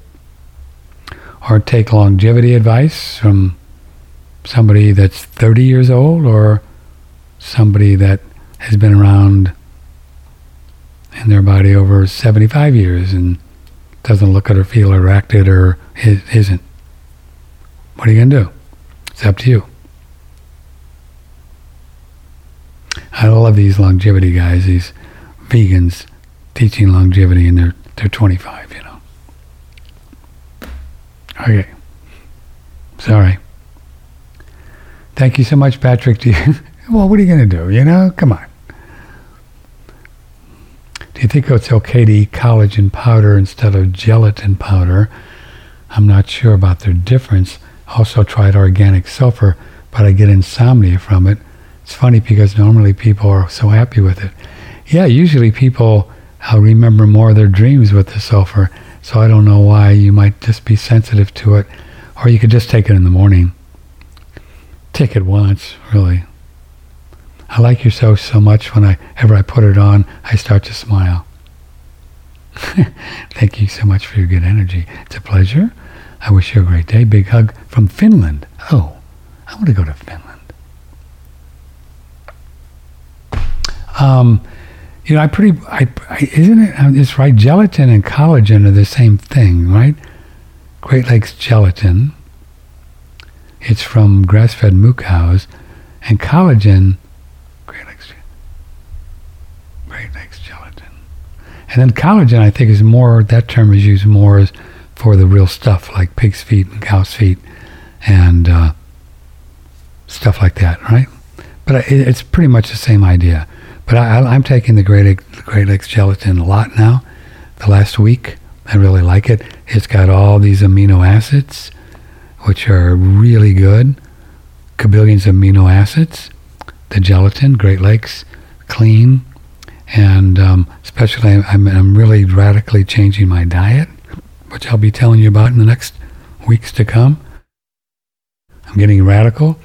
or take longevity advice from somebody that's 30 years old, or somebody that has been around in their body over 75 years and doesn't look at or feel or act it or isn't. What are you going to do? It's up to you. I love these longevity guys, these vegans teaching longevity and they're they're 25, you know. Okay. Sorry. Thank you so much, Patrick. Do you, well, what are you going to do? You know, come on. Do you think it's okay to eat collagen powder instead of gelatin powder? I'm not sure about their difference. Also tried organic sulfur, but I get insomnia from it. It's funny because normally people are so happy with it. Yeah, usually people I'll remember more of their dreams with the sulfur. So I don't know why you might just be sensitive to it, or you could just take it in the morning. Take it once, really. I like yourself so much When I, whenever I put it on, I start to smile. Thank you so much for your good energy. It's a pleasure. I wish you a great day. Big hug from Finland. Oh, I want to go to Finland. Um, you know, I pretty, I, I, isn't it? Uh, it's right. Gelatin and collagen are the same thing, right? Great Lakes gelatin. It's from grass-fed moo cows, and collagen. Great Lakes. Great Lakes gelatin, and then collagen. I think is more. That term is used more as for the real stuff, like pig's feet and cow's feet, and uh, stuff like that, right? But it's pretty much the same idea. But I, am taking the Great, Great Lakes gelatin a lot now. The last week, I really like it. It's got all these amino acids, which are really good. Cabillions of amino acids. The gelatin, Great Lakes, clean. And um, especially, I'm, I'm really radically changing my diet, which I'll be telling you about in the next weeks to come. I'm getting radical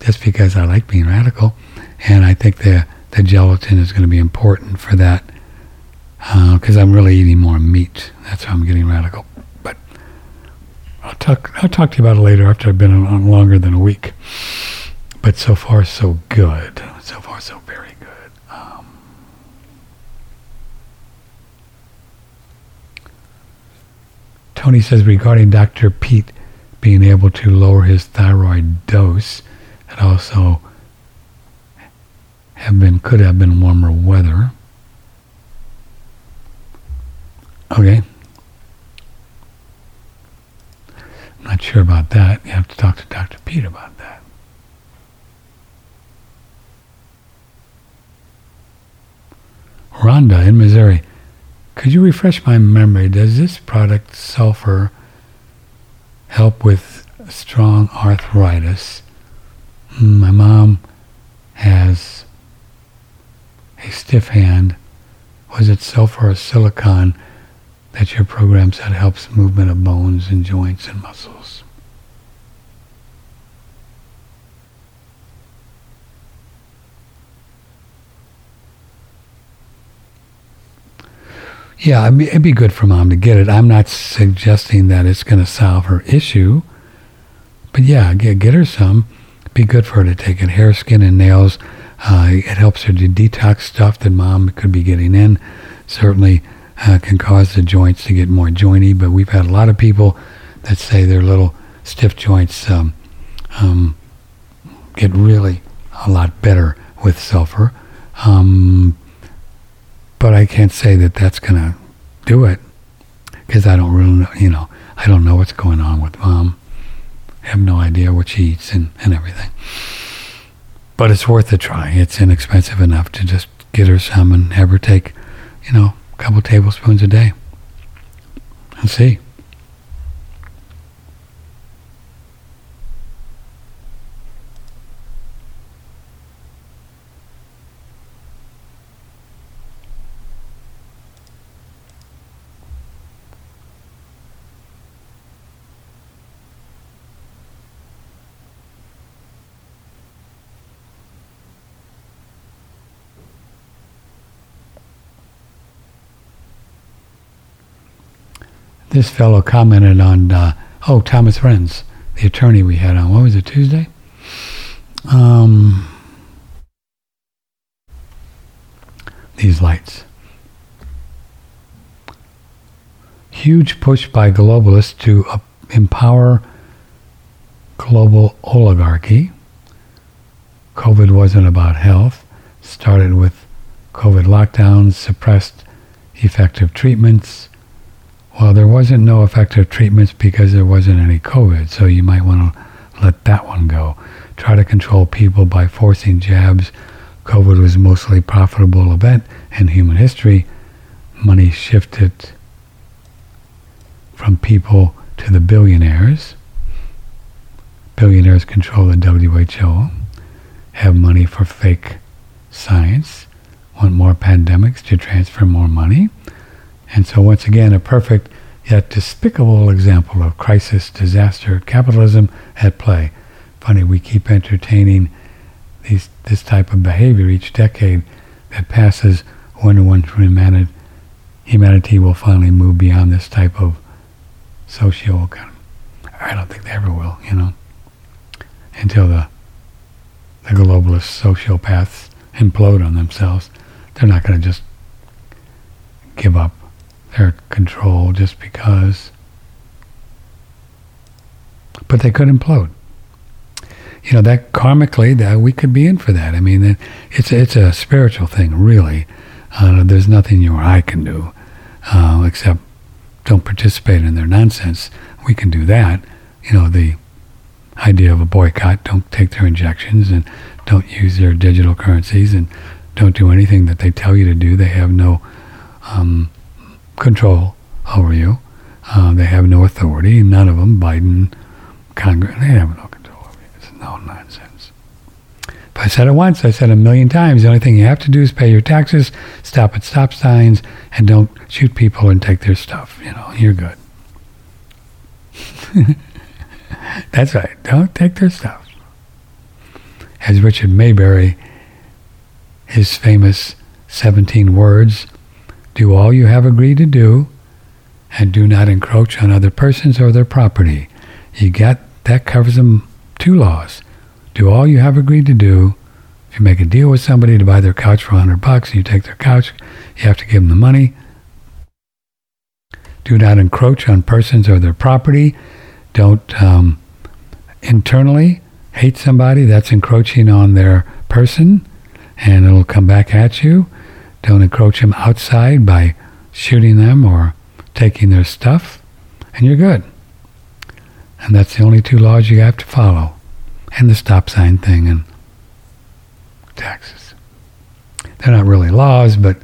just because I like being radical and I think the the gelatin is going to be important for that because uh, I'm really eating more meat. That's why I'm getting radical. But I'll talk I'll talk to you about it later after I've been on longer than a week. But so far so good. So far so very good. Um, Tony says regarding Dr. Pete being able to lower his thyroid dose, it also have been could have been warmer weather. Okay. I'm not sure about that. You have to talk to Dr. Pete about that. Rhonda in Missouri. Could you refresh my memory? Does this product, sulfur, help with strong arthritis? Hmm, my mom has a stiff hand. Was it sulfur or silicon? that your program said helps movement of bones and joints and muscles. Yeah, it'd be good for mom to get it. I'm not suggesting that it's going to solve her issue, but yeah, get, get her some. It'd be good for her to take it. Hair, skin, and nails. Uh, it helps her to detox stuff that mom could be getting in. Certainly uh, can cause the joints to get more jointy, but we've had a lot of people that say their little stiff joints um, um, get really a lot better with sulfur. Um, but I can't say that that's going to do it because I don't really know, you know, I don't know what's going on with mom. I have no idea what she eats and, and everything. But it's worth a try. It's inexpensive enough to just get her some and have her take, you know, a couple tablespoons a day and see. This fellow commented on, uh, oh, Thomas Renz, the attorney we had on, what was it, Tuesday? Um, these lights. Huge push by globalists to uh, empower global oligarchy. COVID wasn't about health. Started with COVID lockdowns, suppressed effective treatments, well, there wasn't no effective treatments because there wasn't any COVID, so you might want to let that one go. Try to control people by forcing jabs. COVID was mostly profitable event in human history. Money shifted from people to the billionaires. Billionaires control the WHO, have money for fake science, want more pandemics to transfer more money. And so once again, a perfect yet despicable example of crisis, disaster, capitalism at play. Funny, we keep entertaining these, this type of behavior each decade that passes when once humanity, humanity will finally move beyond this type of socio kind of, I don't think they ever will, you know, until the the globalist sociopaths implode on themselves. They're not going to just give up their control just because. But they could implode. You know that karmically, that we could be in for that. I mean, it's it's a spiritual thing, really. Uh, there's nothing you or I can do uh, except don't participate in their nonsense. We can do that. You know, the idea of a boycott: don't take their injections and don't use their digital currencies and don't do anything that they tell you to do. They have no um, control over you. Uh, they have no authority. None of them, Biden, Congress, they have no control over you. It's no nonsense. If I said it once, I said it a million times. The only thing you have to do is pay your taxes, stop at stop signs, and don't shoot people and take their stuff. You know, you're good. That's right. Don't take their stuff. As Richard Maybury, his famous 17 words do all you have agreed to do, and do not encroach on other persons or their property. You get that covers them two laws. Do all you have agreed to do. If you make a deal with somebody to buy their couch for 100 bucks and you take their couch, you have to give them the money. Do not encroach on persons or their property. Don't um, internally hate somebody. That's encroaching on their person, and it'll come back at you. Don't encroach them outside by shooting them or taking their stuff, and you're good. And that's the only two laws you have to follow. And the stop sign thing and taxes. They're not really laws, but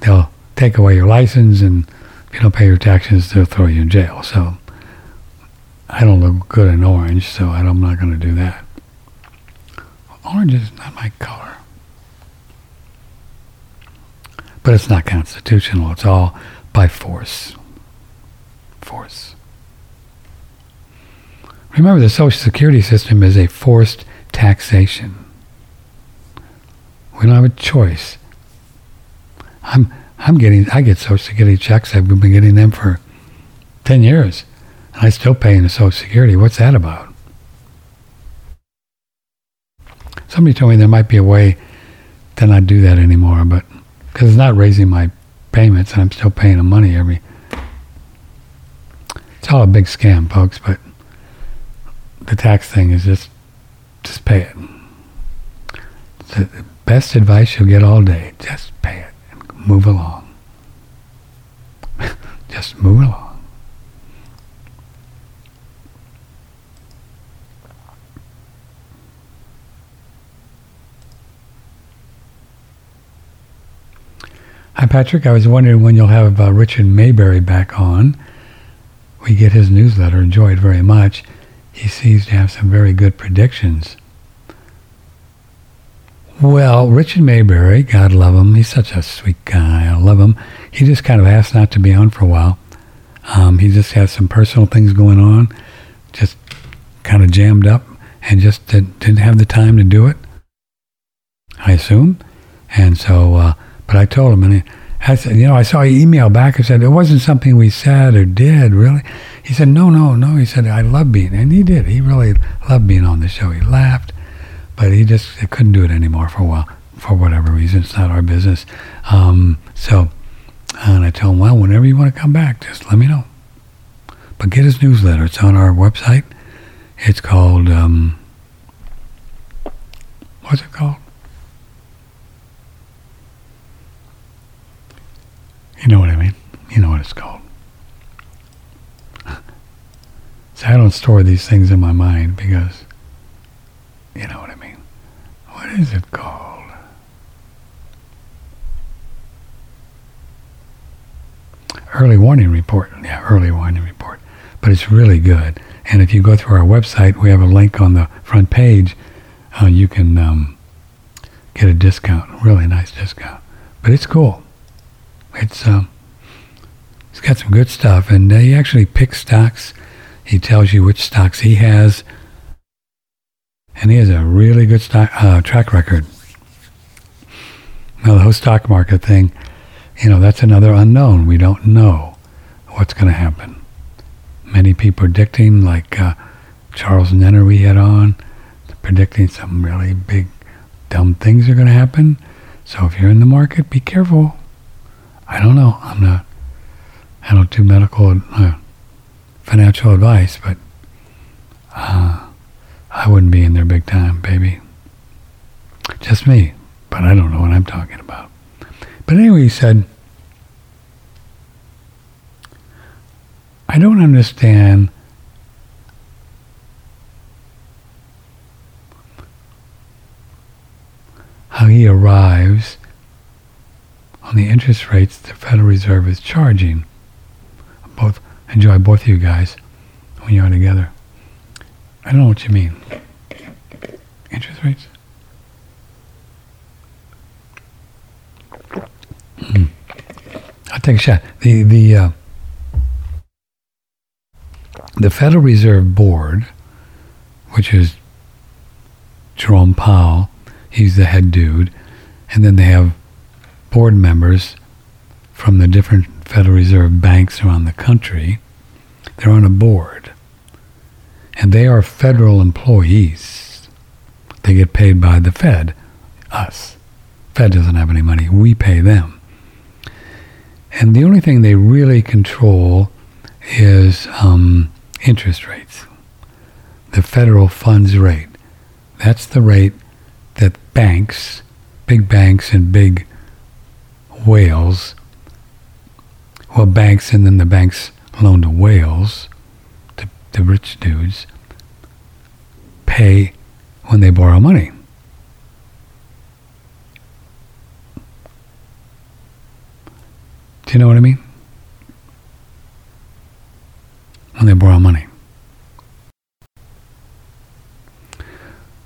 they'll take away your license, and if you don't pay your taxes, they'll throw you in jail. So I don't look good in orange, so I'm not going to do that. Orange is not my color but it's not constitutional. It's all by force. Force. Remember, the Social Security system is a forced taxation. We don't have a choice. I'm I'm getting I get Social Security checks. I've been getting them for ten years, and I still pay into Social Security. What's that about? Somebody told me there might be a way to not do that anymore, but because it's not raising my payments, and I'm still paying them money every. It's all a big scam, folks. But the tax thing is just just pay it. The best advice you'll get all day: just pay it and move along. just move along. Hi, Patrick. I was wondering when you'll have uh, Richard Maybury back on. We get his newsletter, enjoy it very much. He seems to have some very good predictions. Well, Richard Maybury, God love him. He's such a sweet guy. I love him. He just kind of asked not to be on for a while. Um, he just has some personal things going on, just kind of jammed up, and just did, didn't have the time to do it. I assume, and so. Uh, but I told him, and he, I said, you know, I saw an email back and said it wasn't something we said or did, really. He said, no, no, no. He said, I love being, and he did. He really loved being on the show. He laughed, but he just couldn't do it anymore for a while, for whatever reason. It's not our business. Um, so, and I told him, well, whenever you want to come back, just let me know. But get his newsletter. It's on our website. It's called, um, what's it called? You know what I mean? You know what it's called. so I don't store these things in my mind because, you know what I mean. What is it called? Early warning report. Yeah, early warning report. But it's really good. And if you go through our website, we have a link on the front page. Uh, you can um, get a discount, really nice discount. But it's cool. It's um, he's got some good stuff, and he actually picks stocks. He tells you which stocks he has, and he has a really good stock uh, track record. Now the whole stock market thing, you know, that's another unknown. We don't know what's going to happen. Many people predicting, like uh, Charles Nenner we had on, predicting some really big, dumb things are going to happen. So if you're in the market, be careful. I don't know. I'm not. I don't do medical uh, financial advice, but uh, I wouldn't be in there big time, baby. Just me, but I don't know what I'm talking about. But anyway, he said, I don't understand how he arrives on the interest rates the Federal Reserve is charging. Both enjoy both of you guys when you're together. I don't know what you mean. Interest rates? Mm. I'll take a shot. The the uh, the Federal Reserve Board, which is Jerome Powell, he's the head dude, and then they have board members from the different Federal Reserve banks around the country. They're on a board. And they are federal employees. They get paid by the Fed, us. Fed doesn't have any money. We pay them. And the only thing they really control is um, interest rates. The federal funds rate. That's the rate that banks, big banks and big whales, well, banks and then the banks loan to whales, the, the rich dudes, pay when they borrow money. Do you know what I mean? When they borrow money.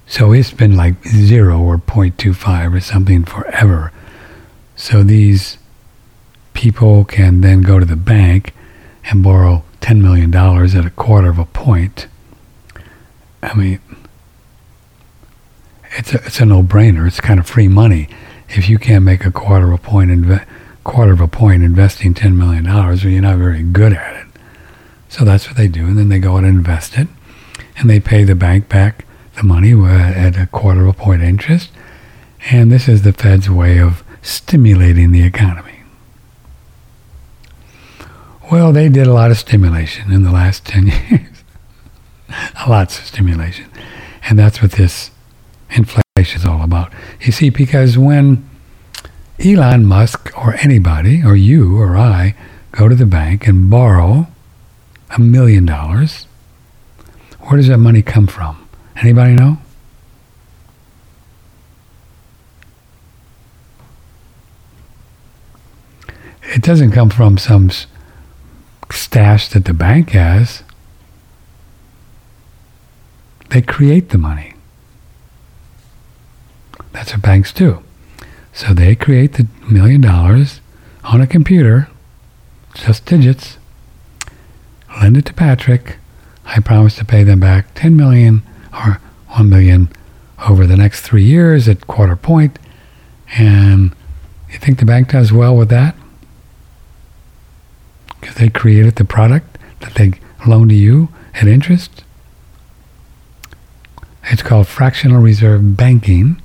So it's been like zero or 0.25 or something forever. So these people can then go to the bank and borrow $10 million at a quarter of a point. I mean, it's a, it's a no-brainer. It's kind of free money. If you can't make a quarter of a point inve- quarter of a point investing $10 million, well, you're not very good at it. So that's what they do. And then they go out and invest it. And they pay the bank back the money uh, at a quarter of a point interest. And this is the Fed's way of stimulating the economy. Well, they did a lot of stimulation in the last 10 years. a lot of stimulation. And that's what this inflation is all about. You see, because when Elon Musk or anybody, or you or I, go to the bank and borrow a million dollars, where does that money come from? Anybody know? It doesn't come from some stash that the bank has. They create the money. That's what banks do. So they create the million dollars on a computer, just digits, lend it to Patrick. I promise to pay them back 10 million or 1 million over the next three years at quarter point. And you think the bank does well with that? Because they created the product that they loan to you at interest. It's called fractional reserve banking.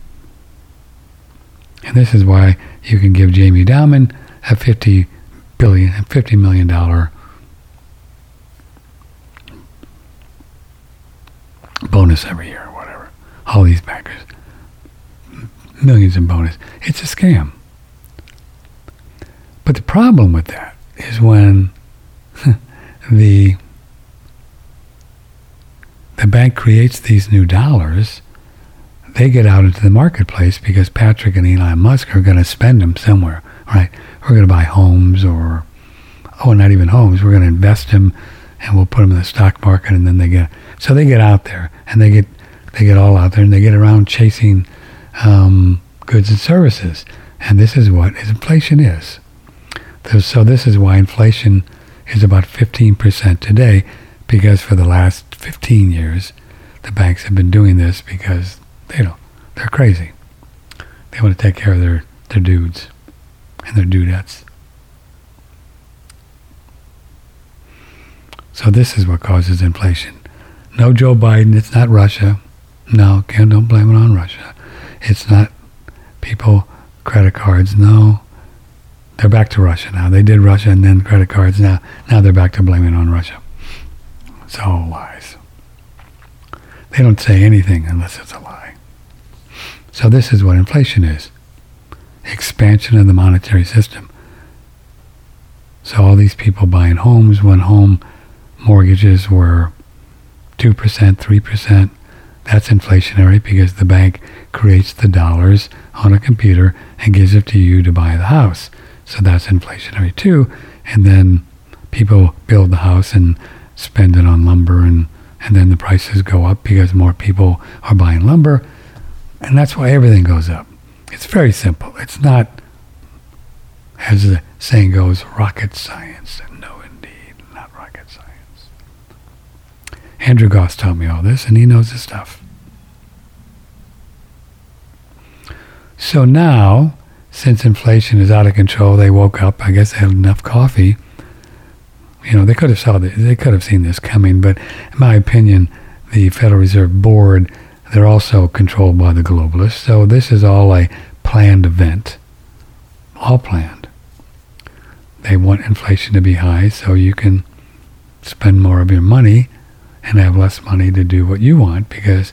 And this is why you can give Jamie Dimon a 50 billion, $50 million bonus every year or whatever. All these bankers. Millions in bonus. It's a scam. But the problem with that is when the the bank creates these new dollars, they get out into the marketplace because Patrick and Elon Musk are going to spend them somewhere, right? We're going to buy homes or, oh, not even homes. We're going to invest them and we'll put them in the stock market and then they get, so they get out there and they get, they get all out there and they get around chasing um, goods and services. And this is what inflation is. So this is why inflation is about 15% today, because for the last 15 years, the banks have been doing this because they don't, they're crazy. They want to take care of their, their dudes and their dudettes. So this is what causes inflation. No Joe Biden, it's not Russia. No, can't don't blame it on Russia. It's not people credit cards. No, they're back to Russia now. They did Russia and then credit cards. Now, now they're back to blaming on Russia. It's all lies. They don't say anything unless it's a lie. So this is what inflation is. Expansion of the monetary system. So all these people buying homes when home mortgages were 2%, 3%, that's inflationary because the bank creates the dollars on a computer and gives it to you to buy the house. So that's inflationary too. And then people build the house and spend it on lumber and, and then the prices go up because more people are buying lumber. And that's why everything goes up. It's very simple. It's not, as the saying goes, rocket science. No, indeed, not rocket science. Andrew Gause taught me all this, and he knows his stuff. So now, since inflation is out of control, they woke up. I guess they had enough coffee. You know, they could have saw this, they could have seen this coming, but in my opinion, the Federal Reserve Board they're also controlled by the globalists. So this is all a planned event, all planned. They want inflation to be high so you can spend more of your money and have less money to do what you want because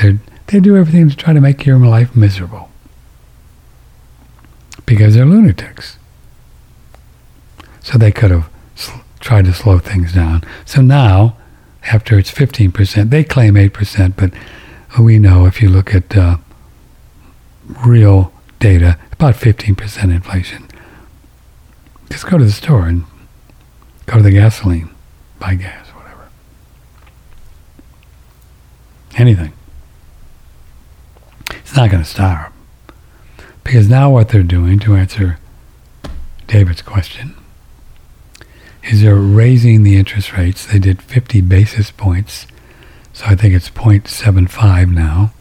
they they do everything to try to make your life miserable because they're lunatics. So they could have sl- tried to slow things down. So now, after it's 15%, they claim 8%, but we know if you look at uh, real data, about 15% inflation. Just go to the store and go to the gasoline, buy gas, whatever. Anything. It's not going to stop. Because now what they're doing, to answer David's question is they're raising the interest rates. They did 50 basis points, so I think it's 0.75 now,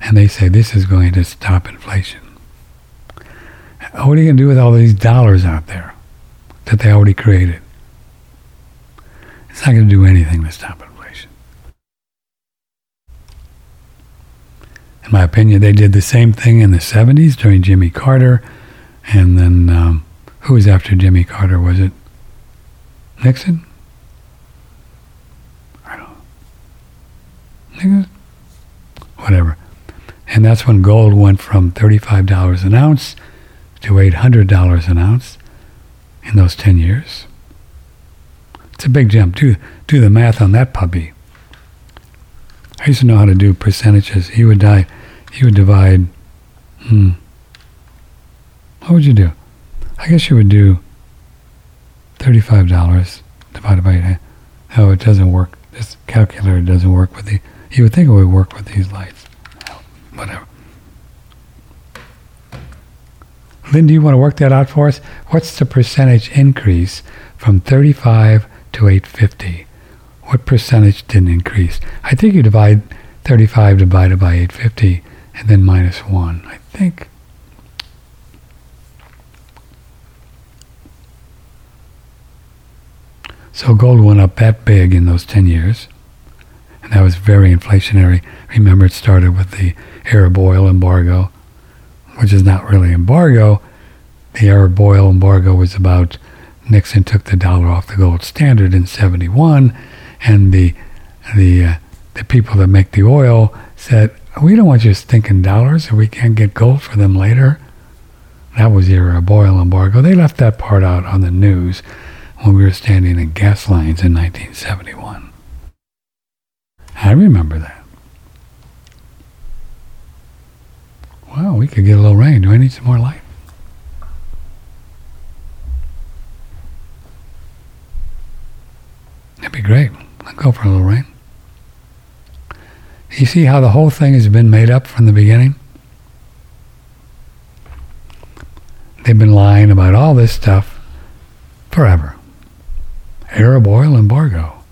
and they say this is going to stop inflation. What are you going to do with all these dollars out there that they already created? It's not going to do anything to stop inflation. In my opinion, they did the same thing in the 70s during Jimmy Carter, and then um, who was after Jimmy Carter? Was it Nixon? I don't know. Whatever. And that's when gold went from $35 an ounce to $800 an ounce in those 10 years. It's a big jump. Do, do the math on that puppy. I used to know how to do percentages. He would die. He would divide. Hmm. What would you do? I guess you would do $35 divided by 8. Oh, it doesn't work. This calculator doesn't work with the... You would think it would work with these lights. Whatever. Lynn, do you want to work that out for us? What's the percentage increase from 35 to 850? What percentage didn't increase? I think you divide 35 divided by 850 and then minus 1. I think. So gold went up that big in those 10 years. And that was very inflationary. Remember, it started with the Arab oil embargo, which is not really embargo. The Arab oil embargo was about Nixon took the dollar off the gold standard in 71, and the the uh, the people that make the oil said, "We don't want you thinking dollars, if we can't get gold for them later." That was your uh, oil embargo. They left that part out on the news when we were standing in gas lines in 1971. I remember that. Well, we could get a little rain. Do I need some more light? That'd be great. I'll go for a little rain. You see how the whole thing has been made up from the beginning? They've been lying about all this stuff forever. Arab oil embargo.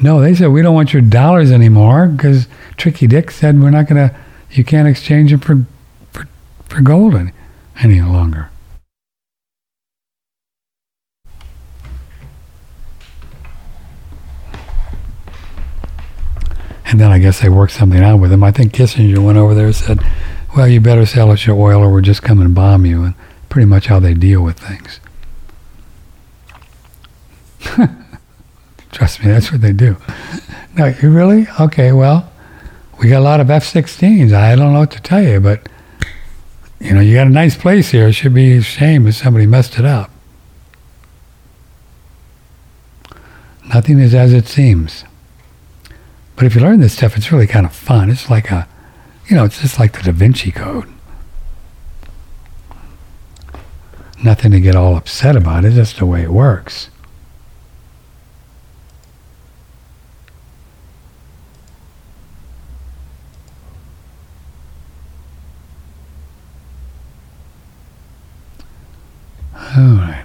No, they said we don't want your dollars anymore because Tricky Dick said we're not going to, you can't exchange them for, for, for gold any, any longer. And then I guess they worked something out with him. I think Kissinger went over there and said, well, you better sell us your oil or we're just coming to bomb you. And pretty much how they deal with things. Trust me, that's what they do. No, you really? Okay, well, we got a lot of F-16s. I don't know what to tell you, but you know, you got a nice place here. It should be a shame if somebody messed it up. Nothing is as it seems. But if you learn this stuff, it's really kind of fun. It's like a, you know, it's just like the Da Vinci Code. Nothing to get all upset about. It's just the way it works. All right.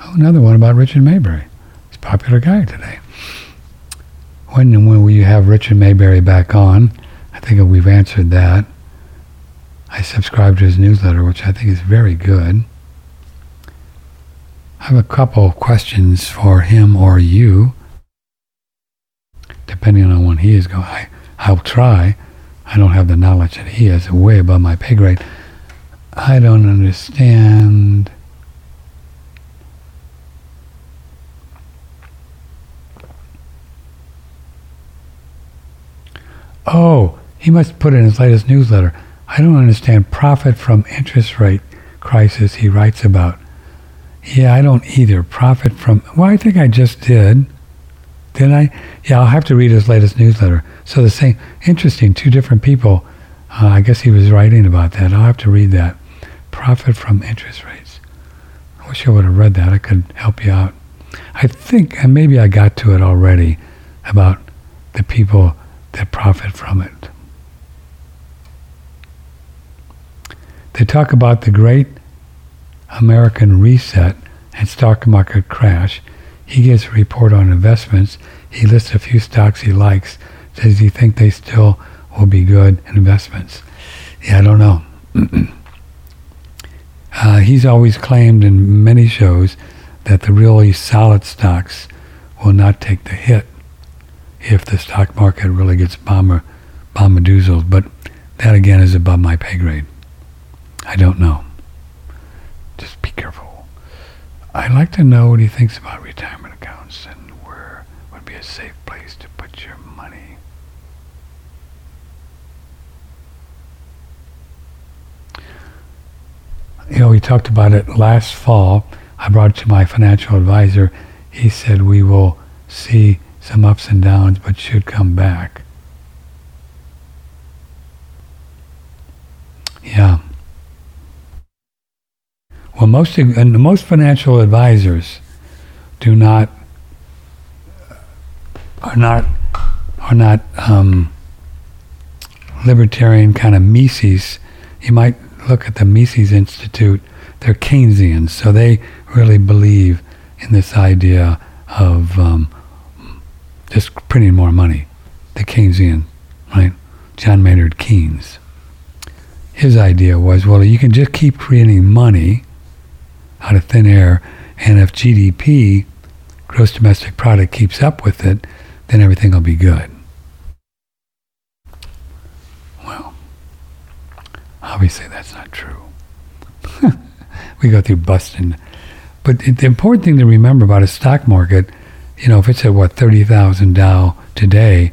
Oh, another one about Richard Maybury. He's a popular guy today. When and when will you have Richard Maybury back on? I think we've answered that. I subscribe to his newsletter, which I think is very good. I have a couple of questions for him or you, depending on when he is going. I, I'll try. I don't have the knowledge that he has, way above my pay grade. I don't understand. Oh, he must put it in his latest newsletter. I don't understand profit from interest rate crisis he writes about. Yeah, I don't either. Profit from, well, I think I just did. Didn't I? Yeah, I'll have to read his latest newsletter. So the same, interesting, two different people. Uh, I guess he was writing about that. I'll have to read that profit from interest rates. I wish I would have read that. I could help you out. I think, and maybe I got to it already, about the people that profit from it. They talk about the great American reset and stock market crash. He gives a report on investments. He lists a few stocks he likes. Does he think they still will be good investments? Yeah, I don't know. uh, he's always claimed in many shows that the really solid stocks will not take the hit if the stock market really gets bomber. But that again is above my pay grade. I don't know. Just be careful. I'd like to know what he thinks about retirement accounts and where would be a safe place to put your money. You know, we talked about it last fall. I brought it to my financial advisor. He said we will see some ups and downs, but should come back. Yeah. Well, most and most financial advisors do not are not are not um, libertarian kind of Mises. You might look at the Mises Institute. They're Keynesians, so they really believe in this idea of um, just printing more money. The Keynesian, right? John Maynard Keynes. His idea was, well, you can just keep creating money out of thin air, and if GDP, gross domestic product, keeps up with it, then everything will be good. Well, obviously that's not true. we go through busting. But the important thing to remember about a stock market you know, if it's at what, 30,000 Dow today,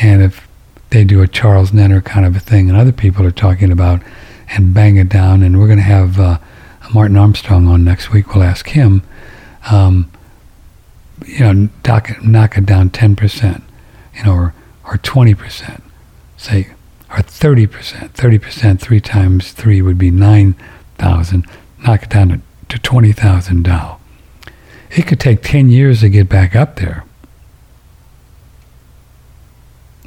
and if they do a Charles Nenner kind of a thing, and other people are talking about, and bang it down, and we're going to have uh, Martin Armstrong on next week, we'll ask him, um, you know, knock it, knock it down 10%, you know, or, or 20%, say, or 30%, 30%, three times three would be 9,000, knock it down to, to 20,000 Dow it could take 10 years to get back up there.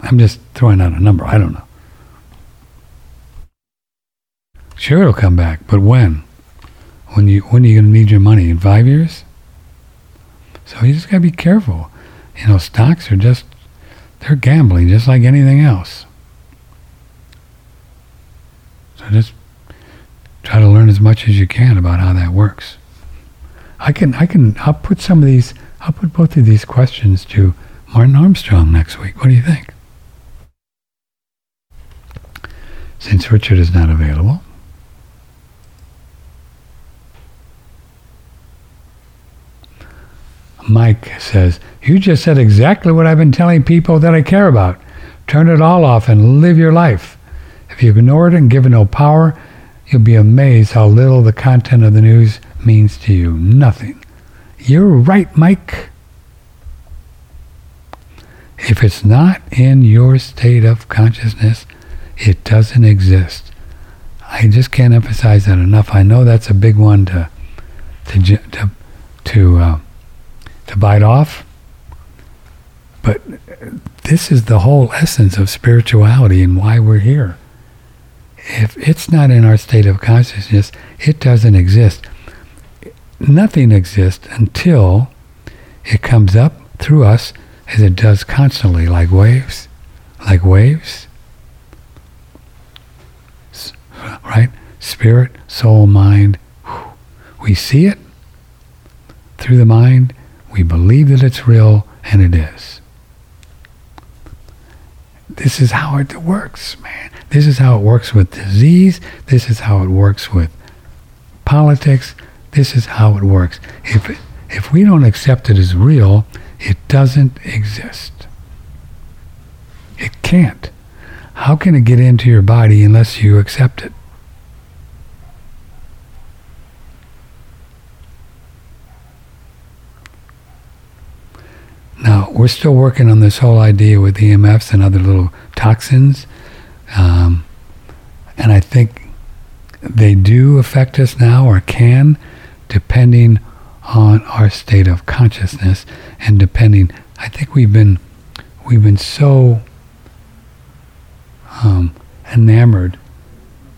I'm just throwing out a number. I don't know. Sure, it'll come back, but when? When you when are you going to need your money in five years? So you just got to be careful. You know, stocks are just they're gambling, just like anything else. So just try to learn as much as you can about how that works. I can, I can, I'll put some of these, I'll put both of these questions to Martin Armstrong next week. What do you think? Since Richard is not available. Mike says, You just said exactly what I've been telling people that I care about. Turn it all off and live your life. If you ignore it and give it no power, you'll be amazed how little the content of the news means to you nothing. You're right, Mike. If it's not in your state of consciousness, it doesn't exist. I just can't emphasize that enough. I know that's a big one to to to to, uh, to bite off, but this is the whole essence of spirituality and why we're here. If it's not in our state of consciousness, it doesn't exist nothing exists until it comes up through us as it does constantly, like waves, like waves. Right? Spirit, soul, mind. We see it through the mind. We believe that it's real, and it is. This is how it works, man. This is how it works with disease. This is how it works with politics. This is how it works. If, if we don't accept it as real, it doesn't exist. It can't. How can it get into your body unless you accept it? Now, we're still working on this whole idea with EMFs and other little toxins. Um, and I think they do affect us now or can depending on our state of consciousness and depending I think we've been we've been so um, enamored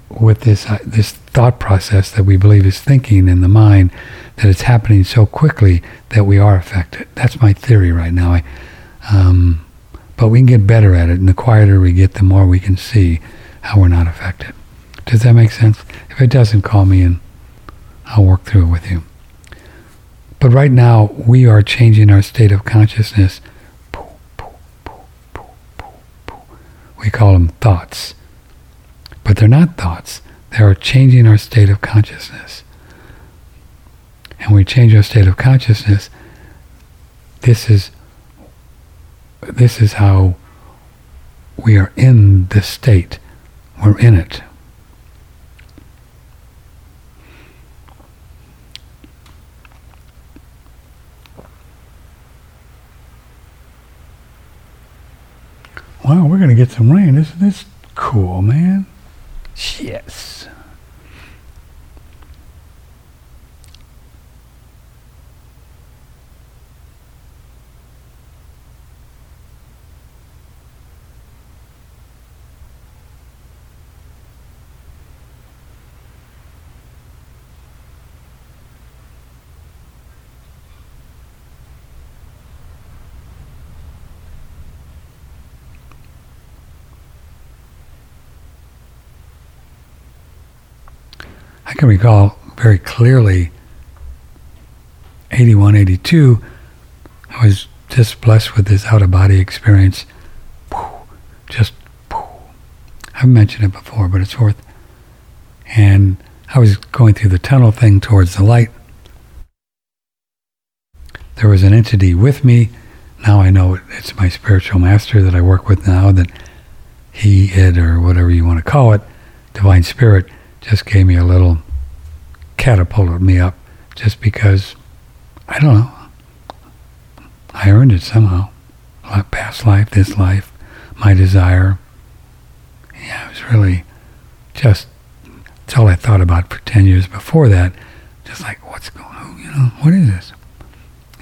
with this uh, this thought process that we believe is thinking in the mind that it's happening so quickly that we are affected. That's my theory right now. I, um, but we can get better at it, and the quieter we get, the more we can see how we're not affected. Does that make sense? If it doesn't, call me and I'll work through it with you. But right now, we are changing our state of consciousness. We call them thoughts. But they're not thoughts. They are changing our state of consciousness. And we change our state of consciousness. This is this is how we are in the state. We're in it. Wow, we're going to get some rain. Isn't this cool, man? Yes. Can recall very clearly 81, 82, I was just blessed with this out of body experience. Just, I've mentioned it before, but it's worth. And I was going through the tunnel thing towards the light. There was an entity with me. Now I know it's my spiritual master that I work with now, that he, it, or whatever you want to call it, divine spirit, just gave me a little catapulted me up just because I don't know. I earned it somehow. Past life, this life, my desire. Yeah, it was really just it's all I thought about for ten years before that. Just like what's going on, you know, what is this?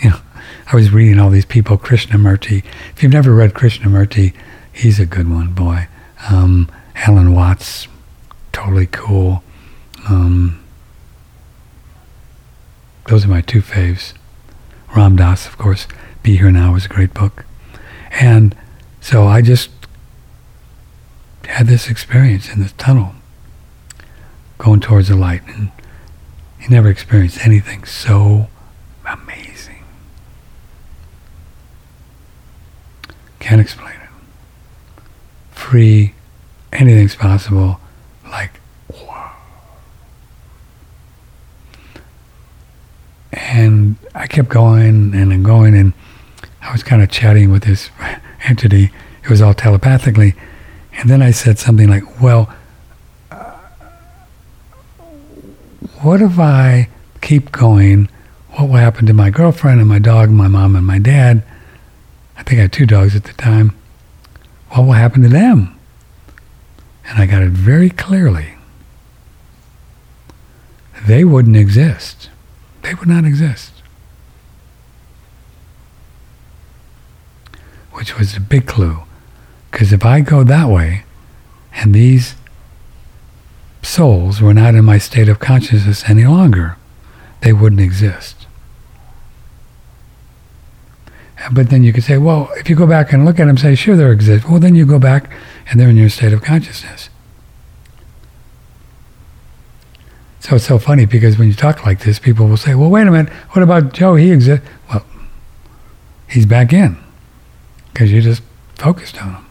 You know, I was reading all these people, Krishnamurti. If you've never read Krishnamurti, he's a good one, boy. Um, Alan Watts, totally cool. Um, those are my two faves. Ram Dass, of course, Be Here Now is a great book. And so I just had this experience in this tunnel going towards the light. And he never experienced anything so amazing. Can't explain it. Free, anything's possible, like And I kept going and going, and I was kind of chatting with this entity. It was all telepathically. And then I said something like, Well, uh, what if I keep going? What will happen to my girlfriend and my dog, my mom and my dad? I think I had two dogs at the time. What will happen to them? And I got it very clearly. They wouldn't exist they would not exist. Which was a big clue. Because if I go that way, and these souls were not in my state of consciousness any longer, they wouldn't exist. But then you could say, well, if you go back and look at them, say, sure, they exist. Well, then you go back and they're in your state of consciousness. So it's so funny because when you talk like this, people will say, well, wait a minute, what about Joe? He exists. Well, he's back in because you just focused on him.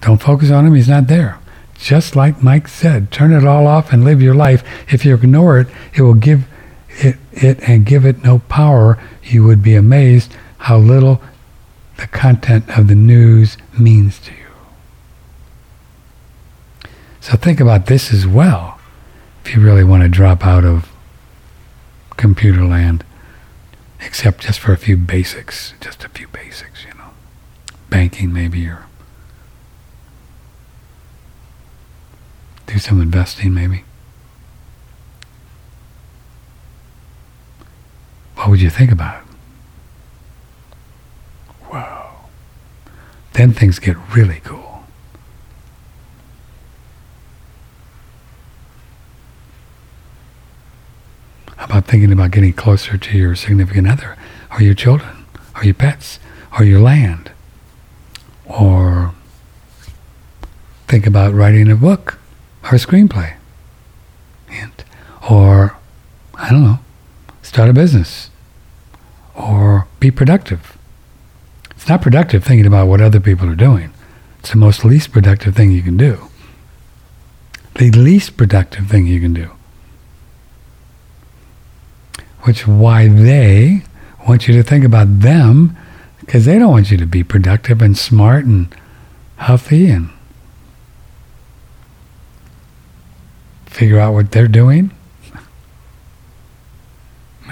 Don't focus on him, he's not there. Just like Mike said, turn it all off and live your life. If you ignore it, it will give it, it and give it no power. You would be amazed how little the content of the news means to you. So think about this as well if you really want to drop out of computer land, except just for a few basics, just a few basics, you know, banking maybe, or do some investing maybe. What would you think about it? Wow. Then things get really cool. Thinking about getting closer to your significant other, or your children, or your pets, or your land, or think about writing a book or a screenplay, and, or I don't know, start a business, or be productive. It's not productive thinking about what other people are doing. It's the most least productive thing you can do. The least productive thing you can do. Which why they want you to think about them because they don't want you to be productive and smart and huffy and figure out what they're doing.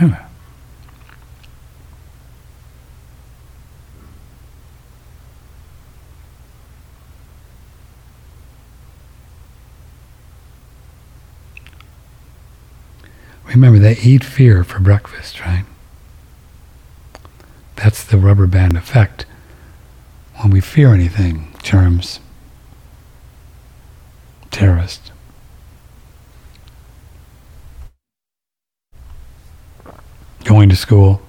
Yeah. Remember, they eat fear for breakfast, right? That's the rubber band effect. When we fear anything, germs, terrorists, going to school,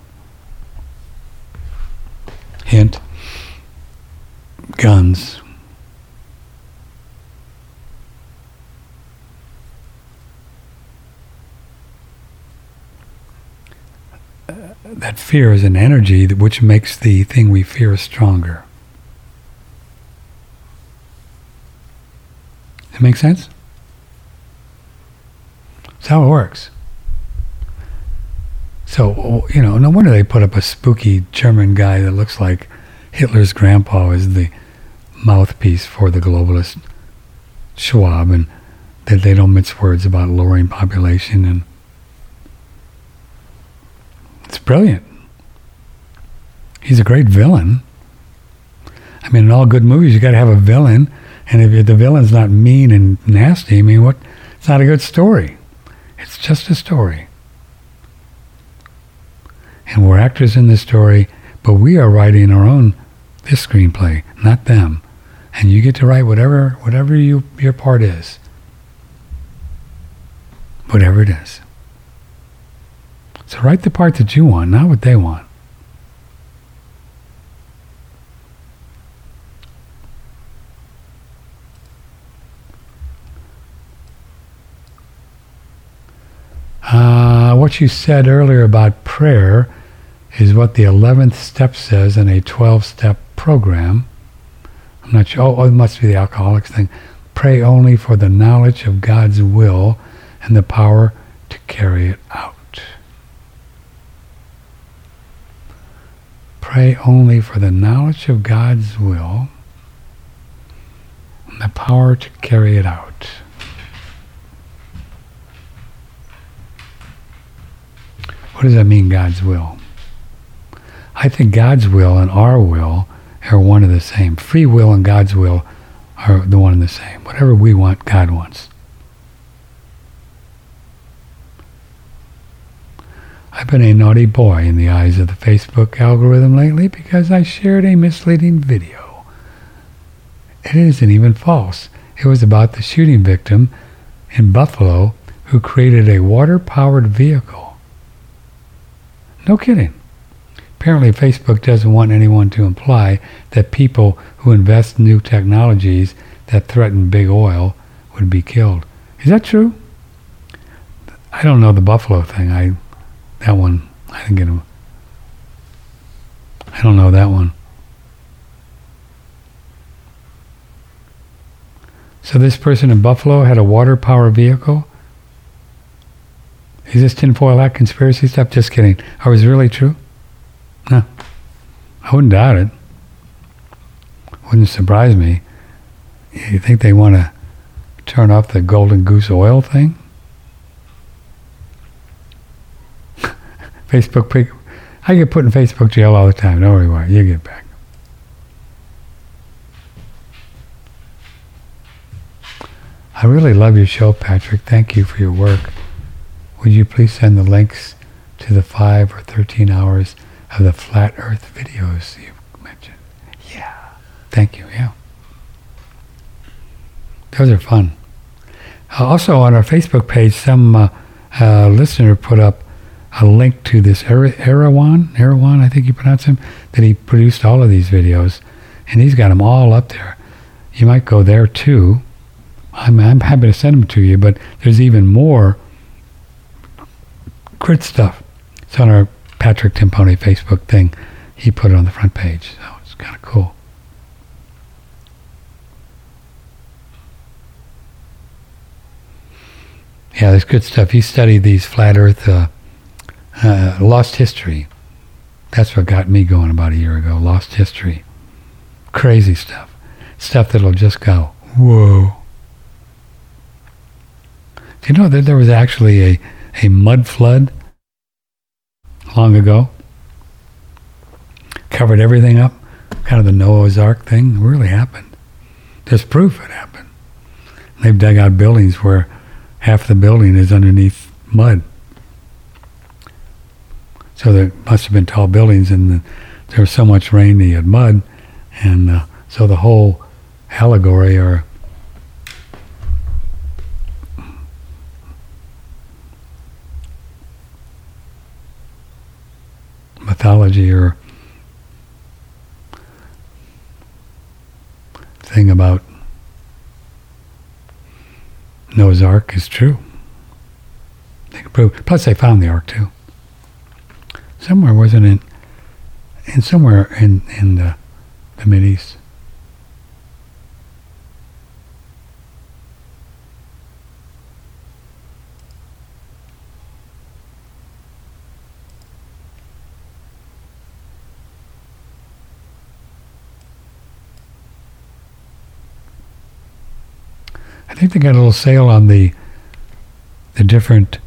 hint, guns, that fear is an energy which makes the thing we fear stronger. That makes sense? That's how it works. So, oh, you know, no wonder they put up a spooky German guy that looks like Hitler's grandpa as the mouthpiece for the globalist Schwab and that they don't mince words about lowering population and it's brilliant. He's a great villain. I mean, in all good movies, you got to have a villain, and if the villain's not mean and nasty, I mean, what? It's not a good story. It's just a story, and we're actors in this story, but we are writing our own this screenplay, not them. And you get to write whatever whatever you your part is, whatever it is. So write the part that you want, not what they want. Uh, what you said earlier about prayer is what the 11th step says in a 12 step program. I'm not sure. Oh, it must be the alcoholics thing. Pray only for the knowledge of God's will and the power to carry it out. Pray only for the knowledge of God's will and the power to carry it out. What does that mean, God's will? I think God's will and our will are one and the same. Free will and God's will are the one and the same. Whatever we want, God wants. I've been a naughty boy in the eyes of the Facebook algorithm lately because I shared a misleading video. It isn't even false. It was about the shooting victim in Buffalo who created a water-powered vehicle. No kidding. Apparently Facebook doesn't want anyone to imply that people who invest in new technologies that threaten big oil would be killed. Is that true? I don't know the Buffalo thing. I that one, I didn't get him. I don't know that one. So this person in Buffalo had a water power vehicle. Is this tinfoil hat conspiracy stuff? Just kidding. Or was it really true? No. I wouldn't doubt it. Wouldn't surprise me. You think they want to turn off the golden goose oil thing? Facebook, I get put in Facebook jail all the time. Don't worry about it. You get back. I really love your show, Patrick. Thank you for your work. Would you please send the links to the 5 or 13 hours of the flat earth videos you mentioned? Yeah. Thank you. Yeah. Those are fun. Uh, also on our Facebook page, some uh, uh, listener put up a link to this Erawan, Erawan, I think you pronounce him, that he produced all of these videos, and he's got them all up there. You might go there too. I'm, I'm happy to send them to you, but there's even more crit stuff. It's on our Patrick Timpone Facebook thing. He put it on the front page, so it's kind of cool. Yeah, there's good stuff. You study these flat Earth, uh, uh, lost history. That's what got me going about a year ago. Lost history, crazy stuff, stuff that'll just go whoa. Do you know that there was actually a, a mud flood long ago? Covered everything up, kind of the Noah's Ark thing. It really happened. There's proof it happened. They've dug out buildings where half the building is underneath mud. So there must have been tall buildings, and the, there was so much rain they had mud, and uh, so the whole allegory or mythology or thing about Noah's Ark is true. They can prove. Plus, they found the Ark too. Somewhere wasn't it? In somewhere in in the the Mid East. I think they got a little sale on the the different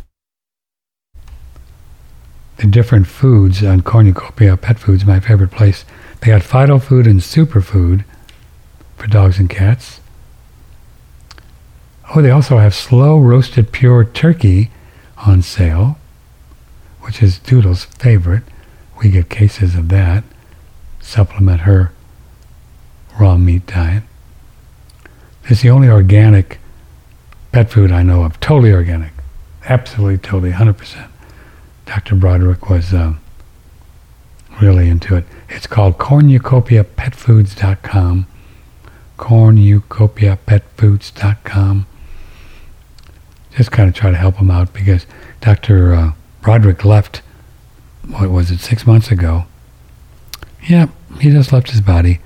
the different foods on Cornucopia Pet Foods, my favorite place. They got Fido Food and Superfood for dogs and cats. Oh, they also have slow roasted pure turkey on sale, which is Doodle's favorite. We get cases of that. Supplement her raw meat diet. It's the only organic pet food I know of, totally organic, absolutely, totally, 100%. Dr. Broderick was um, really into it. It's called cornucopiapetfoods.com. Cornucopiapetfoods.com. Just kind of try to help him out because Dr. Uh, Broderick left, what was it, six months ago. Yeah, he just left his body.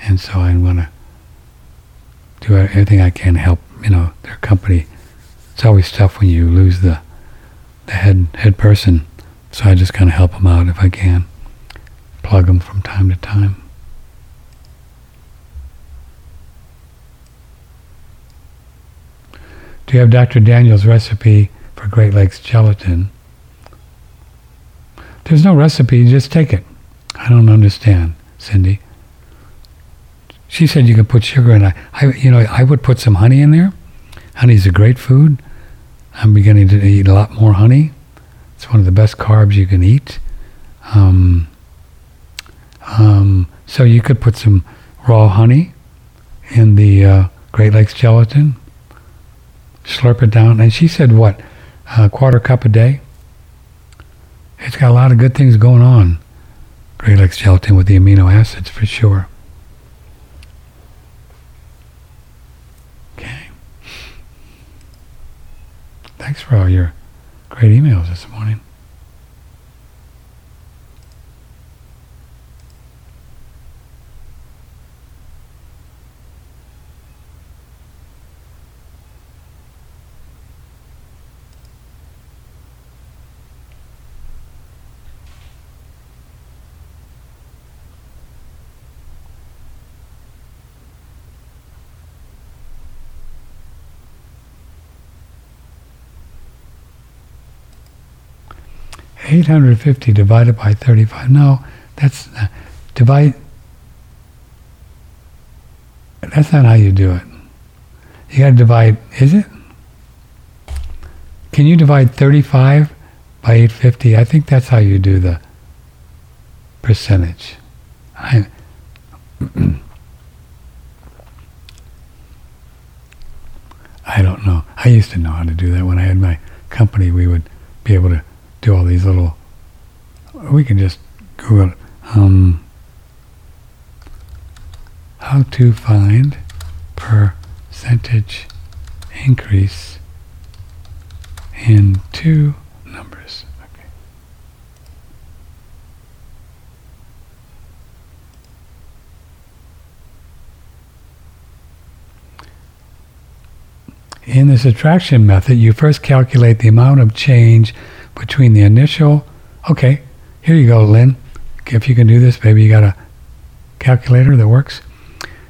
And so I'm going to do everything I can to help, you know, their company. It's always tough when you lose the the head head person. So I just kind of help them out if I can, plug them from time to time. Do you have Dr. Daniel's recipe for Great Lakes gelatin? There's no recipe, just take it. I don't understand, Cindy. She said you could put sugar in. I, I, you know, I would put some honey in there. Honey's a great food. I'm beginning to eat a lot more honey. It's one of the best carbs you can eat. Um, um, so you could put some raw honey in the uh, Great Lakes gelatin, slurp it down, and she said what, a quarter cup a day. It's got a lot of good things going on. Great Lakes gelatin with the amino acids for sure. Thanks for all your great emails this morning. Eight hundred fifty divided by thirty-five. No, that's uh, divide. That's not how you do it. You got to divide. Is it? Can you divide thirty-five by eight fifty? I think that's how you do the percentage. I. I don't know. I used to know how to do that when I had my company. We would be able to do all these little. We can just Google. Um, how to find percentage increase in two numbers. Okay. In the subtraction method, you first calculate the amount of change between the initial. Okay, here you go, Lynn. If you can do this, baby, you got a calculator that works.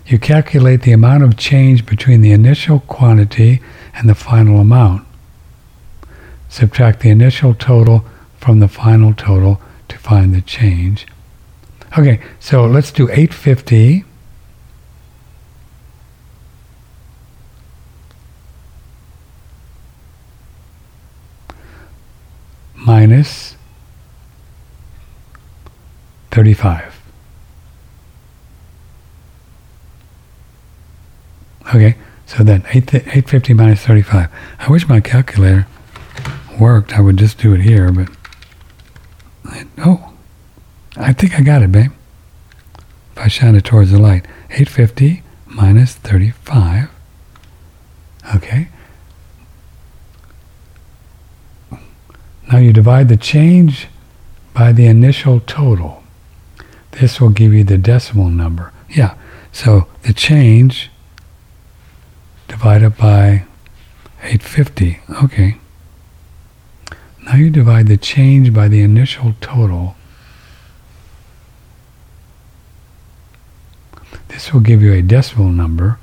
You calculate the amount of change between the initial quantity and the final amount. Subtract the initial total from the final total to find the change. Okay, so let's do 850 minus 35. Okay, so then 8, 850 minus 35. I wish my calculator worked. I would just do it here, but... Oh, I think I got it, babe. If I shine it towards the light. 850 minus 35. Okay. Now you divide the change by the initial total. This will give you the decimal number. Yeah, so the change divided by 850. Okay. Now you divide the change by the initial total. This will give you a decimal number.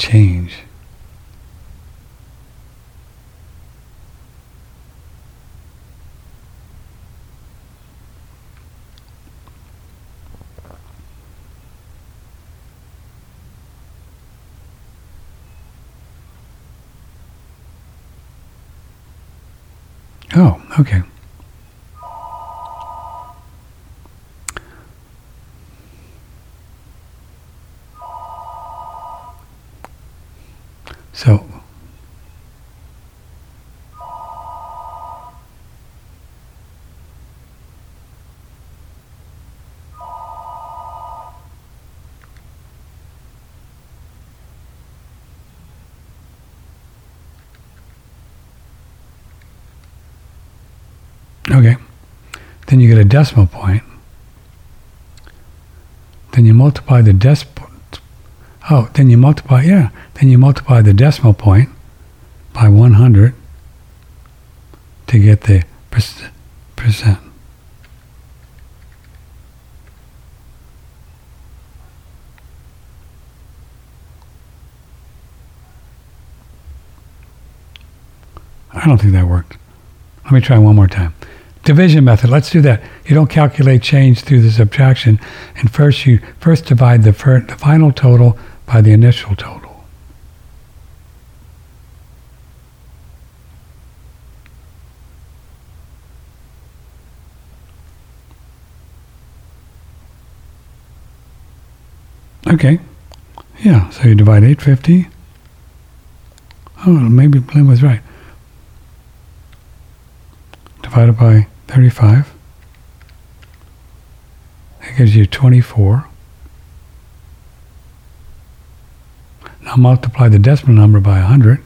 Change? Oh, okay. So, okay, then you get a decimal point. Then you multiply the decimal. Oh, then you multiply, yeah, then you multiply the decimal point by 100 to get the percent. I don't think that worked. Let me try one more time. Division method. Let's do that. You don't calculate change through the subtraction, and first you first divide the, fir- the final total by the initial total. Okay. Yeah, so you divide 850. Oh, maybe Lynn was right. Divided by 35. That gives you 24. Now multiply the decimal number by 100.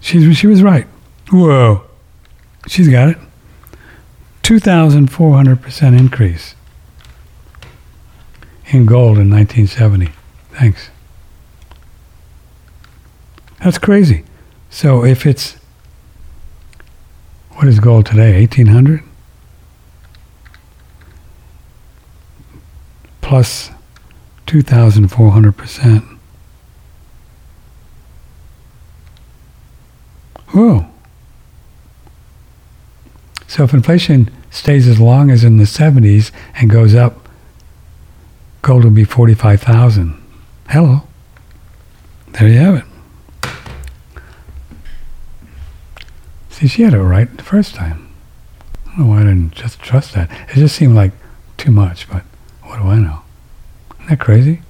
She's, she was right. Whoa. She's got it. 2,400% increase in gold in 1970. Thanks. That's crazy. So if it's, what is gold today, 1800? Plus 2,400%. Whoa. So if inflation stays as long as in the 70s and goes up, gold will be 45,000. Hello. There you have it. See, she had it right the first time. I don't know why I didn't just trust that. It just seemed like too much, but what do I know? Isn't that crazy?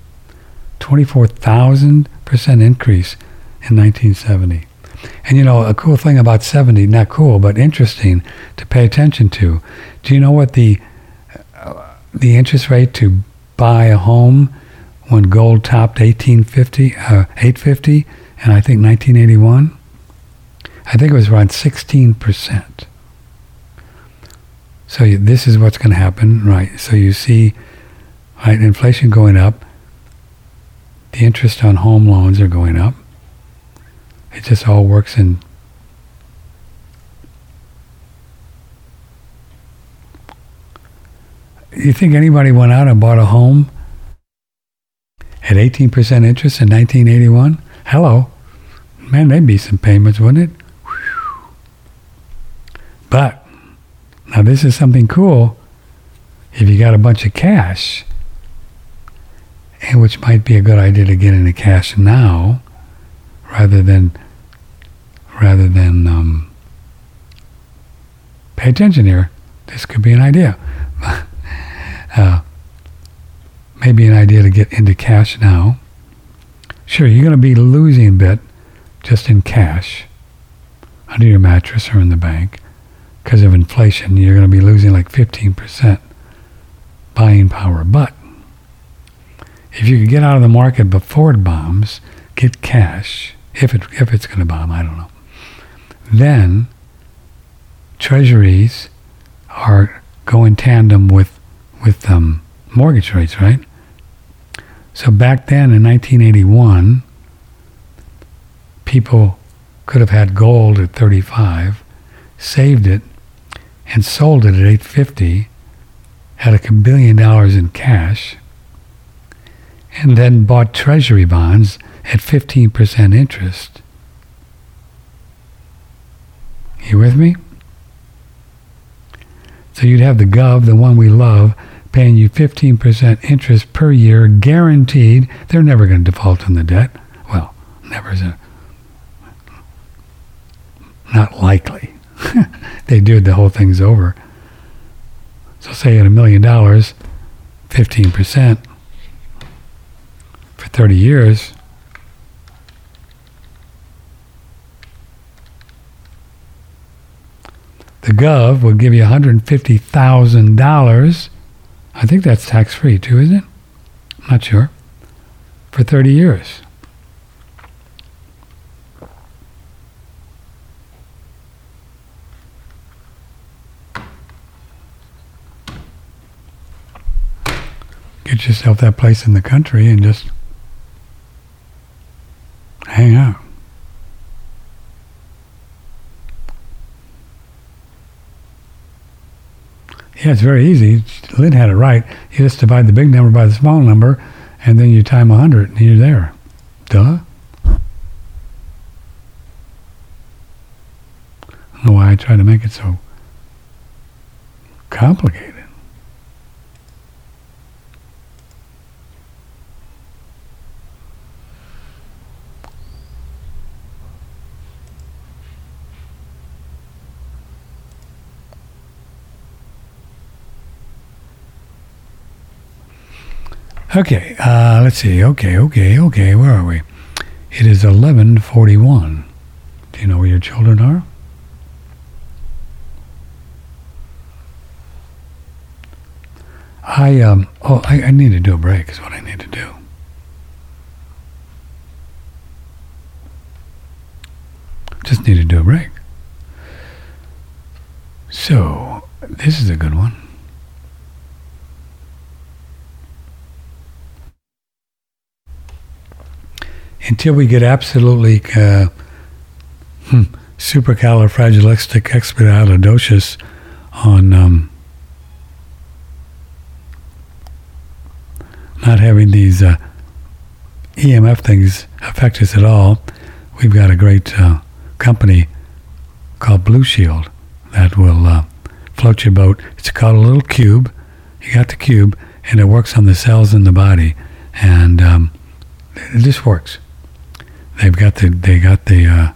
24,000% increase in 1970. And you know, a cool thing about 70, not cool, but interesting to pay attention to. Do you know what the uh, the interest rate to buy a home when gold topped 1850, uh, 850, and I think 1981? I think it was around 16%. So you, this is what's going to happen, right? So you see, right, inflation going up, the interest on home loans are going up. It just all works in You think anybody went out and bought a home at 18% interest in 1981? Hello. Man, there'd be some payments, wouldn't it? But now this is something cool. If you got a bunch of cash, and which might be a good idea to get into cash now, rather than rather than um, pay attention here. This could be an idea. uh, maybe an idea to get into cash now. Sure, you're going to be losing a bit just in cash under your mattress or in the bank because of inflation, you're going to be losing like 15% buying power. But if you could get out of the market before it bombs, get cash, if, it, if it's going to bomb, I don't know, then treasuries are go in tandem with, with um, mortgage rates, right? So back then in 1981, people could have had gold at 35, saved it, and sold it at 850 had a billion dollars in cash and then bought treasury bonds at 15% interest. You with me? So you'd have the Gov, the one we love, paying you 15% interest per year, guaranteed. They're never going to default on the debt. Well, never is a, not likely. they do the whole thing's over. So say at a million dollars, 15% for 30 years, the Gov would give you $150,000. I think that's tax free too, isn't it? I'm not sure. For 30 years. get yourself that place in the country and just hang out. Yeah, it's very easy. Lynn had it right. You just divide the big number by the small number, and then you time 100, and you're there. Duh. I don't know why I try to make it so complicated. Okay, uh, let's see. Okay, okay, okay. Where are we? It is 11:41. Do you know where your children are? I um oh I, I need to do a break is what I need to do. Just need to do a break. So this is a good one. Until we get absolutely uh, hmm, supercalifragilisticexpialidocious on um, not having these uh, EMF things affect us at all, we've got a great uh, company called Blushield that will uh, float your boat. It's called a little cube. You got the cube, and it works on the cells in the body, and um, it just works. They've got the they got the uh,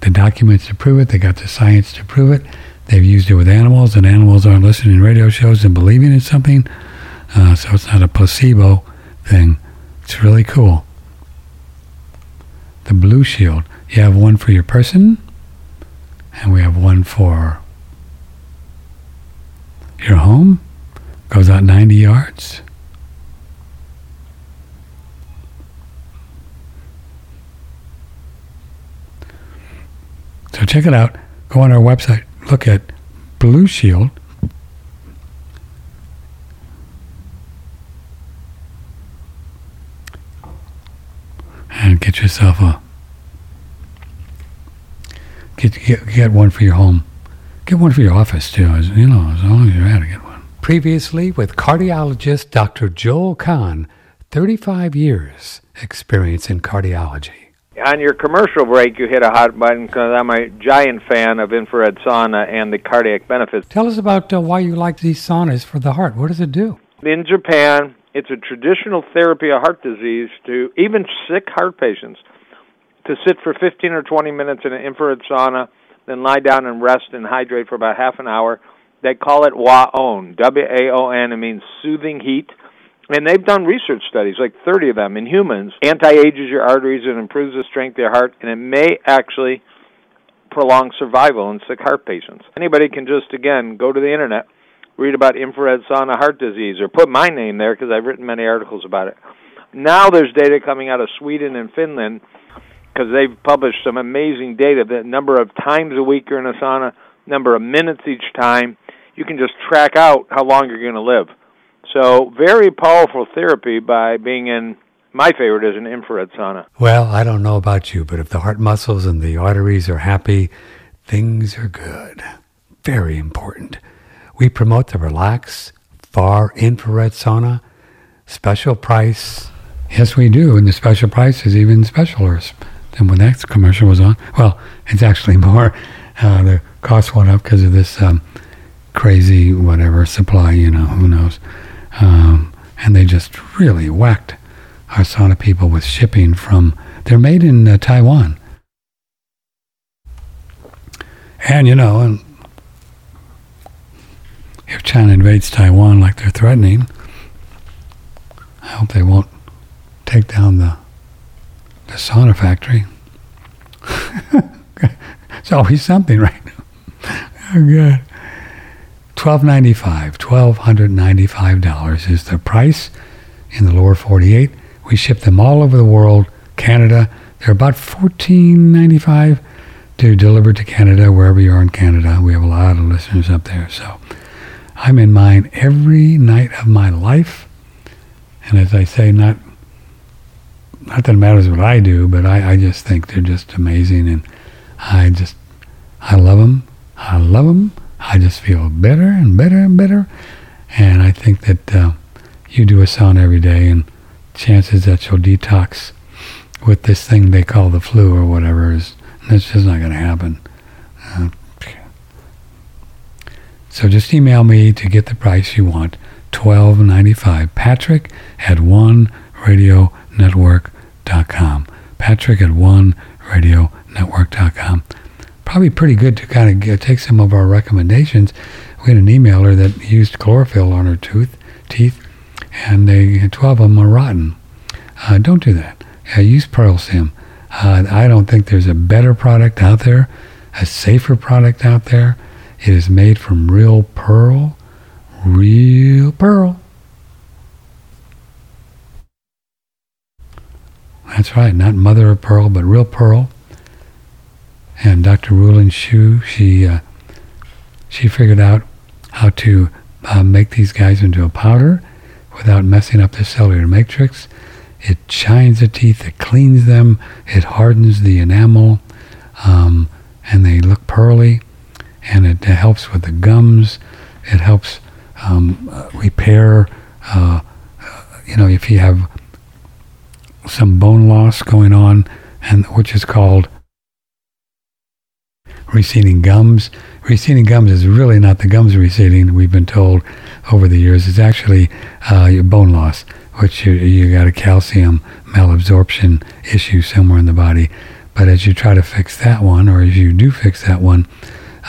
the documents to prove it. They got the science to prove it. They've used it with animals, and animals aren't listening to radio shows and believing in something. Uh, so it's not a placebo thing. It's really cool. The Blushield. You have one for your person, and we have one for your home. Goes out 90 yards. So check it out. Go on our website. Look at Blushield. And get yourself a get, get get one for your home. Get one for your office too. As, you know, as long as you're at it, get one. Previously with cardiologist Dr. Joel Kahn, 35 years experience in cardiology on your commercial break, you hit a hot button because I'm a giant fan of infrared sauna and the cardiac benefits. Tell us about uh, why you like these saunas for the heart. What does it do? In Japan, it's a traditional therapy of heart disease to even sick heart patients to sit for 15 or 20 minutes in an infrared sauna, then lie down and rest and hydrate for about half an hour. They call it WAON, W-A-O-N. It means soothing heat and they've done research studies, like 30 of them in humans, anti-ages your arteries and improves the strength of your heart, and it may actually prolong survival in sick heart patients. Anybody can just, again, go to the internet, read about infrared sauna heart disease, or put my name there because I've written many articles about it. Now there's data coming out of Sweden and Finland because they've published some amazing data. The number of times a week you're in a sauna, number of minutes each time, you can just track out how long you're going to live. So very powerful therapy by being in my favorite is an infrared sauna. Well, I don't know about you, but if the heart muscles and the arteries are happy, things are good. Very important. We promote the Relax Far Infrared Sauna. Special price. Yes, we do. And the special price is even specialer than when that commercial was on. Well, it's actually more. Uh, the cost went up because of this um, crazy whatever supply, you know, who knows. Um, and they just really whacked our sauna people with shipping from, they're made in uh, Taiwan. And, you know, and if China invades Taiwan like they're threatening, I hope they won't take down the, the sauna factory. it's always something, right? oh, God. $1295, $1,295 is the price in the lower 48. We ship them all over the world. Canada, they're about $14.95 to deliver to Canada, wherever you are in Canada. We have a lot of listeners up there. So I'm in mine every night of my life. And as I say, not not that it matters what I do, but I, I just think they're just amazing. And I just, I love them. I love them. I just feel better and better and better. And I think that uh, you do a sauna every day, and chances that you'll detox with this thing they call the flu or whatever is that's just not going to happen. Uh, so just email me to get the price you want. Twelve ninety five. Patrick at one radio network.com. Patrick at one radio network.com probably pretty good to kind of get, take some of our recommendations. We had an emailer that used chlorophyll on her tooth, teeth, and they 12 of them are rotten. Uh, don't do that. Use Pearlsium. Uh, I don't think there's a better product out there, a safer product out there. It is made from real pearl, real pearl. That's right, not mother of pearl, but real pearl and Dr. Rulin Shu, she uh, she figured out how to uh, make these guys into a powder without messing up the cellular matrix. It shines the teeth, it cleans them, it hardens the enamel, um, and they look pearly. And it helps with the gums. It helps um, uh, repair. Uh, uh, you know, if you have some bone loss going on, and which is called receding gums. Receding gums is really not the gums receding. We've been told over the years. It's actually uh, your bone loss, which you, you got a calcium malabsorption issue somewhere in the body. But as you try to fix that one, or as you do fix that one,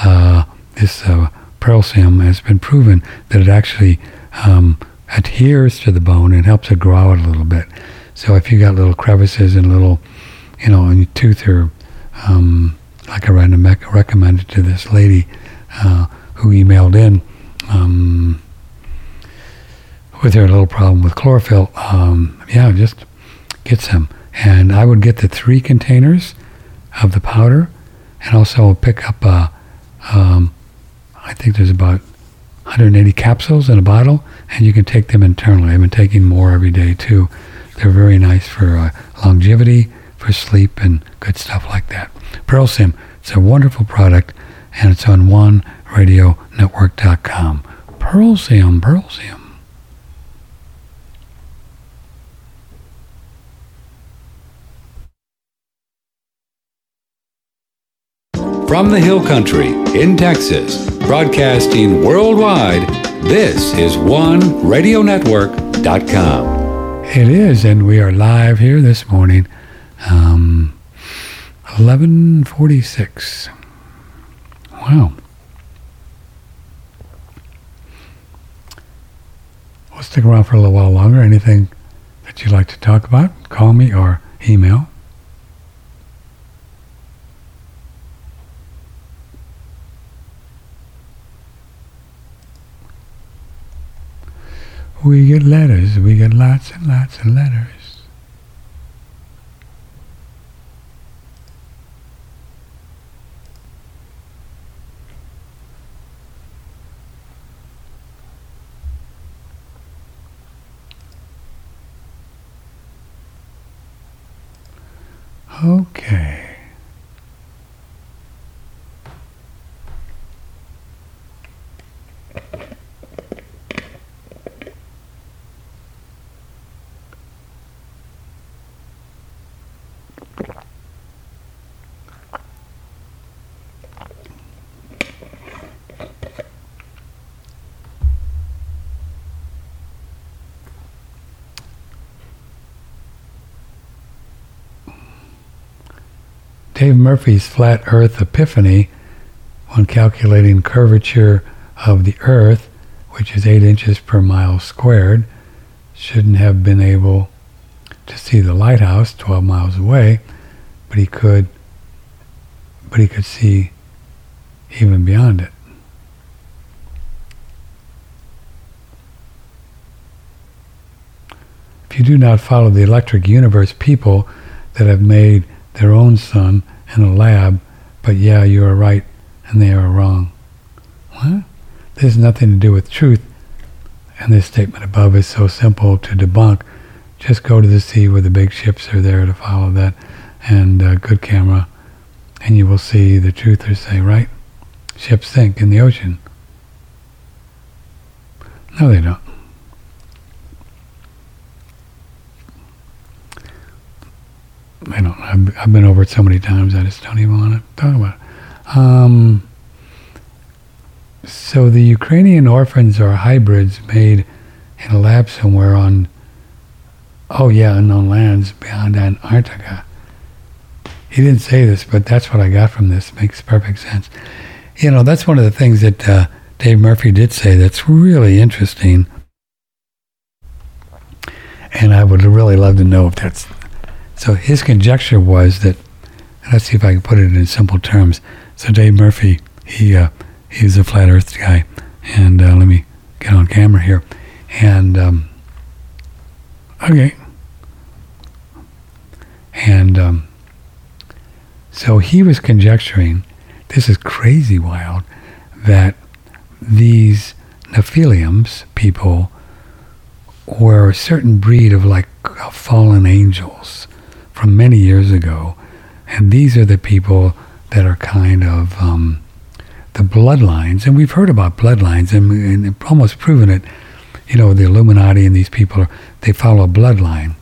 uh, this uh, Pearlsium has been proven that it actually um, adheres to the bone and helps it grow out a little bit. So if you got little crevices and little, you know, in your tooth or um, like I recommended to this lady uh, who emailed in um, with her little problem with chlorophyll, um, yeah, just get some. And I would get the three containers of the powder and also pick up, a, um, I think there's about 180 capsules in a bottle, and you can take them internally. I've been taking more every day too. They're very nice for uh, longevity, for sleep, and good stuff like that. Pearlsium, it's a wonderful product, and it's on OneRadioNetwork.com. Pearlsium, Pearlsium. From the Hill Country in Texas, broadcasting worldwide, this is OneRadioNetwork.com. It is, and we are live here this morning, um, 1146. Wow. We'll stick around for a little while longer. Anything that you'd like to talk about, call me or email. We get letters. We get lots and lots of letters. Okay. Dave Murphy's flat Earth epiphany when calculating curvature of the Earth, which is 8 inches per mile squared, shouldn't have been able to see the lighthouse 12 miles away, but he could but he could see even beyond it. If you do not follow the electric universe people that have made their own sun in a lab, but yeah, you are right and they are wrong. What? This has nothing to do with truth, and this statement above is so simple to debunk. Just go to the sea where the big ships are there to follow that, and uh, good camera, and you will see the truthers say, right? Ships sink in the ocean. No, they don't. I don't. I've, I've been over it so many times. I just don't even want to talk about it. Um, so the Ukrainian orphans are hybrids made in a lab somewhere on, oh yeah, unknown lands beyond Antarctica. He didn't say this, but that's what I got from this. Makes perfect sense. You know, that's one of the things that uh, Dave Murphy did say that's really interesting. And I would really love to know if that's so his conjecture was that, let's see if I can put it in simple terms. So Dave Murphy, he uh, he's a flat Earth guy, and uh, let me get on camera here, and um, okay, and um, so he was conjecturing, this is crazy wild, that these Nephilims people were a certain breed of like fallen angels from many years ago. And these are the people that are kind of um, the bloodlines. And we've heard about bloodlines and, and almost proven it. You know, the Illuminati and these people, they follow a bloodline.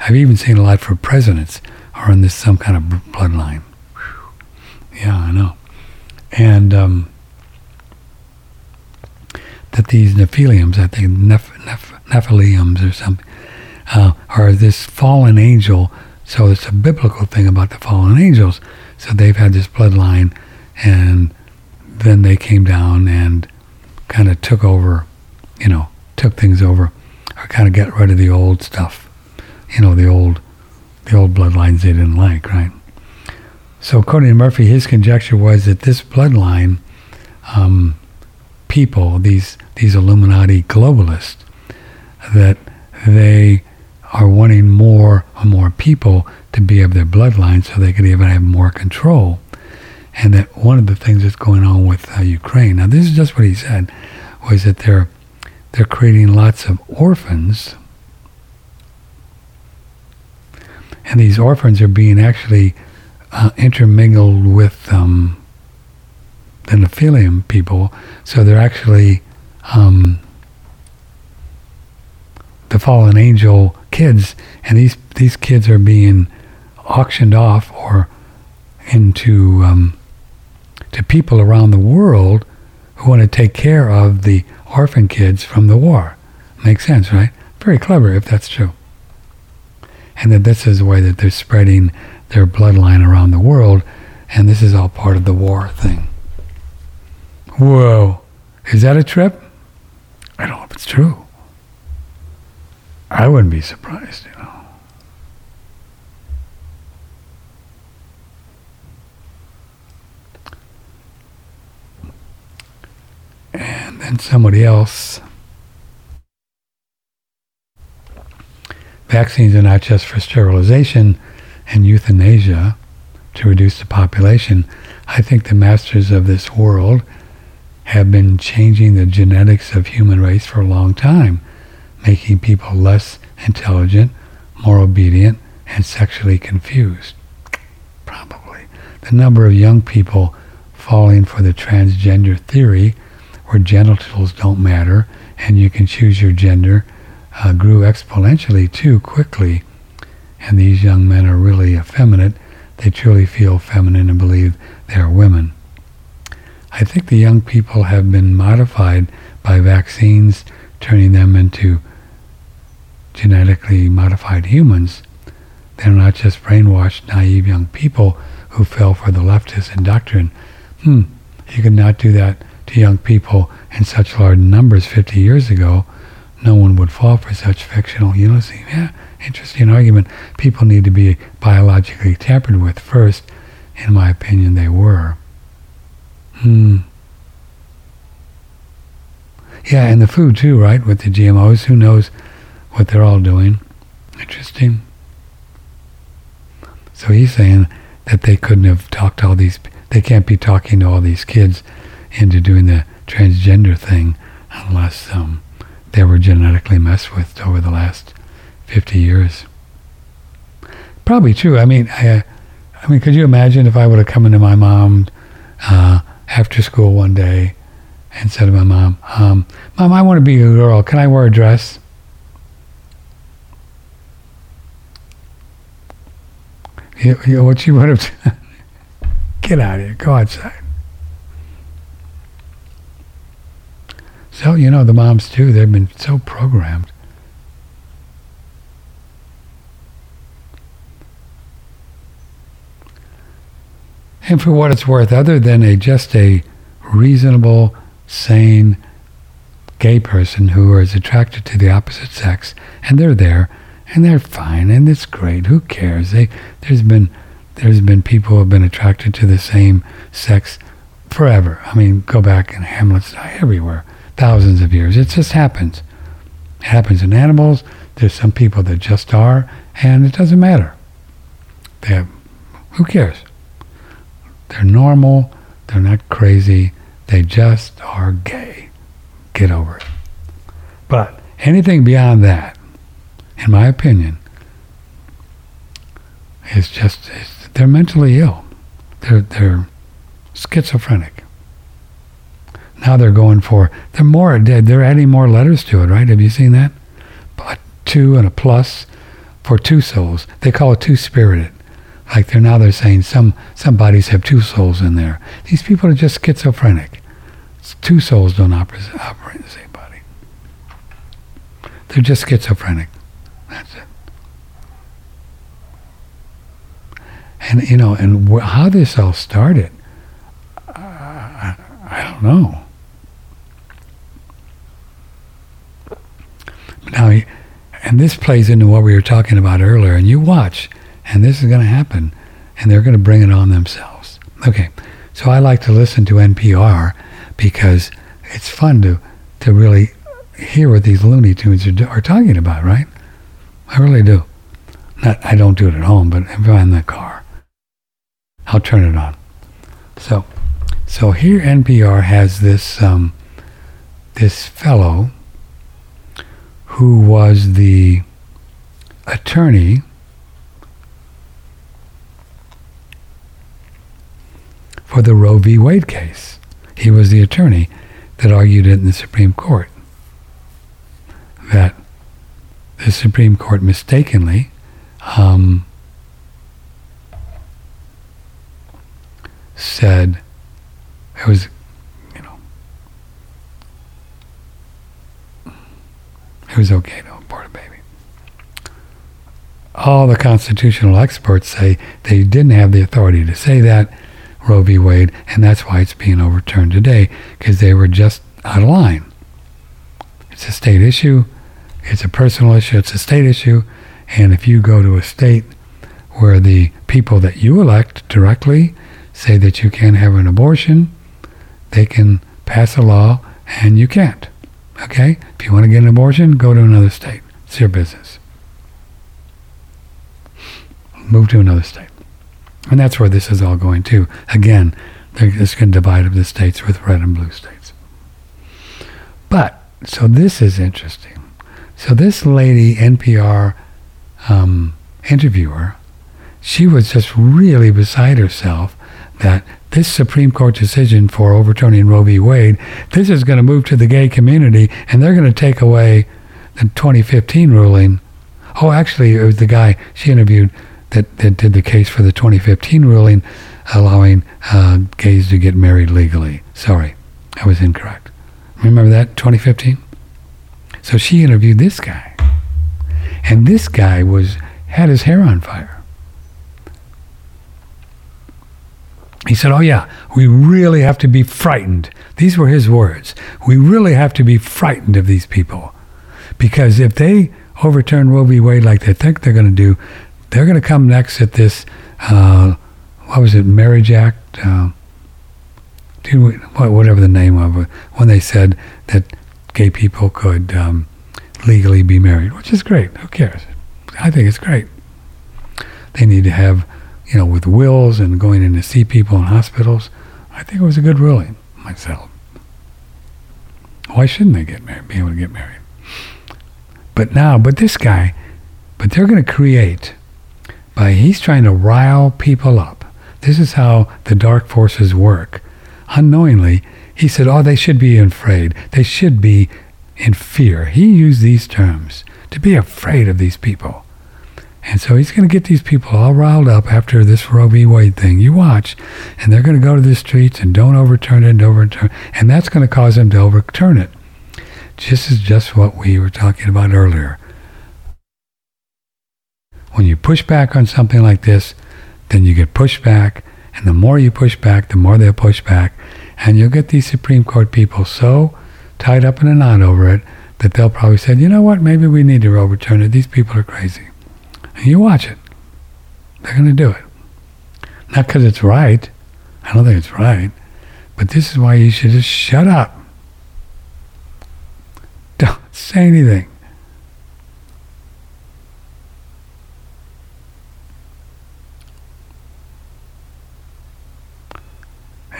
I've even seen a lot for presidents are in this some kind of bloodline. Whew. Yeah, I know. and um, that these Nephilims, I think Neph- Neph- Nephilims or something, uh, are this fallen angel. So it's a biblical thing about the fallen angels. So they've had this bloodline, and then they came down and kind of took over, you know, took things over, or kind of get rid of the old stuff, you know, the old, the old bloodlines they didn't like, right? So according to Murphy, his conjecture was that this bloodline um, people, these these Illuminati globalists, that they are wanting more and more people to be of their bloodline so they could even have more control. And that one of the things that's going on with uh, Ukraine, now this is just what he said, was that they're they're creating lots of orphans, and these orphans are being actually uh, intermingled with um, the Nephilim people, so they're actually um, the fallen angel kids, and these these kids are being auctioned off or into um, to people around the world who want to take care of the orphan kids from the war. Makes sense, right? Very clever if that's true. And that this is the way that they're spreading their bloodline around the world, and this is all part of the war thing. Whoa. Is that a trip? I don't know if it's true. I wouldn't be surprised, you know. And then somebody else. Vaccines are not just for sterilization and euthanasia to reduce the population. I think the masters of this world have been changing the genetics of human race for a long time, making people less intelligent, more obedient, and sexually confused. Probably. The number of young people falling for the transgender theory, where genitals don't matter and you can choose your gender, uh, grew exponentially too quickly. And these young men are really effeminate. They truly feel feminine and believe they are women. I think the young people have been modified by vaccines, turning them into genetically modified humans. They're not just brainwashed, naive young people who fell for the leftist doctrine. Hmm, you could not do that to young people in such large numbers 50 years ago. No one would fall for such fictional lunacy. Yeah, interesting argument. People need to be biologically tampered with first. In my opinion, they were. Hmm. Yeah, and the food too, right? With the GMOs, who knows what they're all doing? Interesting. So he's saying that they couldn't have talked all these. They can't be talking to all these kids into doing the transgender thing unless um, they were genetically messed with over the last 50 years. Probably true. I mean, I, I mean, could you imagine if I would have come into my mom uh, after school one day and said to my mom, um, Mom, I want to be a girl. Can I wear a dress? You, you what she would have done. Get out of here. Go outside. So, you know, the moms too, they've been so programmed. And for what it's worth, other than a just a reasonable, sane gay person who is attracted to the opposite sex, and they're there, and they're fine, and it's great. Who cares? They, there's been there's been people who have been attracted to the same sex forever. I mean, go back in Hamlet's everywhere, thousands of years. It just happens. It happens in animals. There's some people that just are, and it doesn't matter. They have, who cares? They're normal. They're not crazy. They just are gay. Get over it. But anything beyond that, in my opinion, is just they're mentally ill. They're they're schizophrenic. Now they're going for they're more they're adding more letters to it, right? Have you seen that? A two and a plus for two souls. They call it two spirited. Like they're now they're saying some some bodies have two souls in there. These people are just schizophrenic. It's two souls don't operate, operate in the same body. They're just schizophrenic. That's it. And you know, and wh- how this all started, uh, I, don't know. Now, and this plays into what we were talking about earlier. And you watch, and this is going to happen, and they're going to bring it on themselves. Okay, so I like to listen to NPR because it's fun to to really hear what these Looney Tunes are, are talking about, right? I really do. Not, I don't do it at home, but if I'm in the car, I'll turn it on. So, so here NPR has this um, this fellow who was the attorney for the Roe v. Wade case. He was the attorney that argued it in the Supreme Court that the Supreme Court mistakenly um, said it was you know, It was okay to abort a baby. All the constitutional experts say they didn't have the authority to say that, Roe v. Wade, and that's why it's being overturned today, because they were just out of line. It's a state issue, it's a personal issue, it's a state issue, and if you go to a state where the people that you elect directly say that you can't have an abortion, they can pass a law and you can't. Okay? If you want to get an abortion, go to another state. It's your business. Move to another state. And that's where this is all going to. Again, it's going to divide up the states with red and blue states. But, so this is interesting. So this lady, NPR um, interviewer, she was just really beside herself that this Supreme Court decision for overturning Roe v. Wade, this is going to move to the gay community, and they're going to take away the 2015 ruling. Oh, actually, it was the guy she interviewed that, that did the case for the 2015 ruling allowing uh, gays to get married legally. Sorry, I was incorrect. Remember that 2015? So she interviewed this guy, and this guy was had his hair on fire. He said, Oh, yeah, we really have to be frightened. These were his words. We really have to be frightened of these people. Because if they overturn Roe v. Wade like they think they're going to do, they're going to come next at this, uh, what was it, Marriage Act? Uh, whatever the name of it, when they said that gay people could um, legally be married, which is great. Who cares? I think it's great. They need to have you know, with wills and going in to see people in hospitals. I think it was a good ruling myself. Why shouldn't they get married, be able to get married? But now, but this guy, but they're going to create by he's trying to rile people up. This is how the dark forces work. Unknowingly, he said, "Oh, they should be afraid. They should be in fear." He used these terms to be afraid of these people. And so he's going to get these people all riled up after this Roe v. Wade thing. You watch, and they're going to go to the streets and don't overturn it and overturn, and that's going to cause them to overturn it. This is just what we were talking about earlier. When you push back on something like this, then you get pushed back, and the more you push back, the more they'll push back, and you'll get these Supreme Court people so tied up in a knot over it that they'll probably say, you know what, maybe we need to overturn it. These people are crazy. And you watch it. They're going to do it. Not because it's right. I don't think it's right. But this is why you should just shut up. Don't say anything.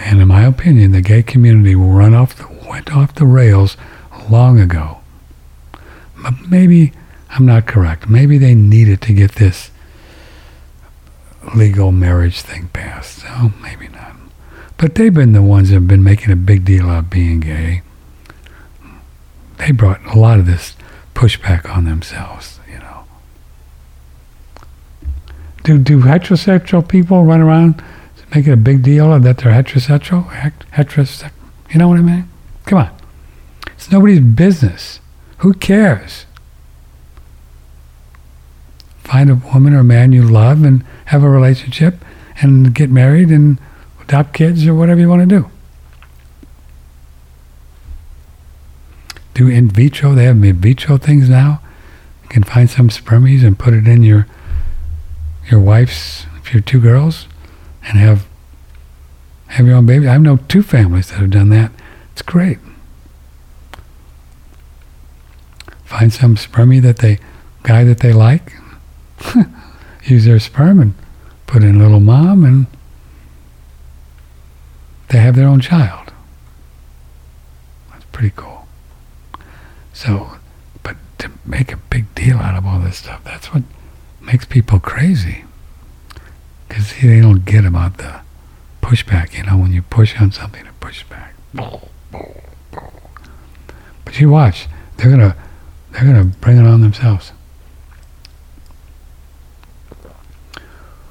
And in my opinion, the gay community run off the, went off the rails long ago. But maybe I'm not correct. Maybe they needed to get this legal marriage thing passed. So maybe not. But they've been the ones that have been making a big deal out of being gay. They brought a lot of this pushback on themselves, you know. Do do heterosexual people run around making a big deal that they're heterosexual? Heterosexual. You know what I mean? Come on. It's nobody's business. Who cares? Find a woman or a man you love and have a relationship and get married and adopt kids or whatever you want to do. Do in vitro. They have in vitro things now. You can find some spermies and put it in your your wife's, if you're two girls, and have have your own baby. I know two families that have done that. It's great. Find some spermie that they guy that they like. Use their sperm and put in little mom and they have their own child. That's pretty cool. So, but to make a big deal out of all this stuff, that's what makes people crazy. Because see, they don't get about the pushback, you know, when you push on something, to push back. But you watch, they're gonna, they're gonna bring it on themselves.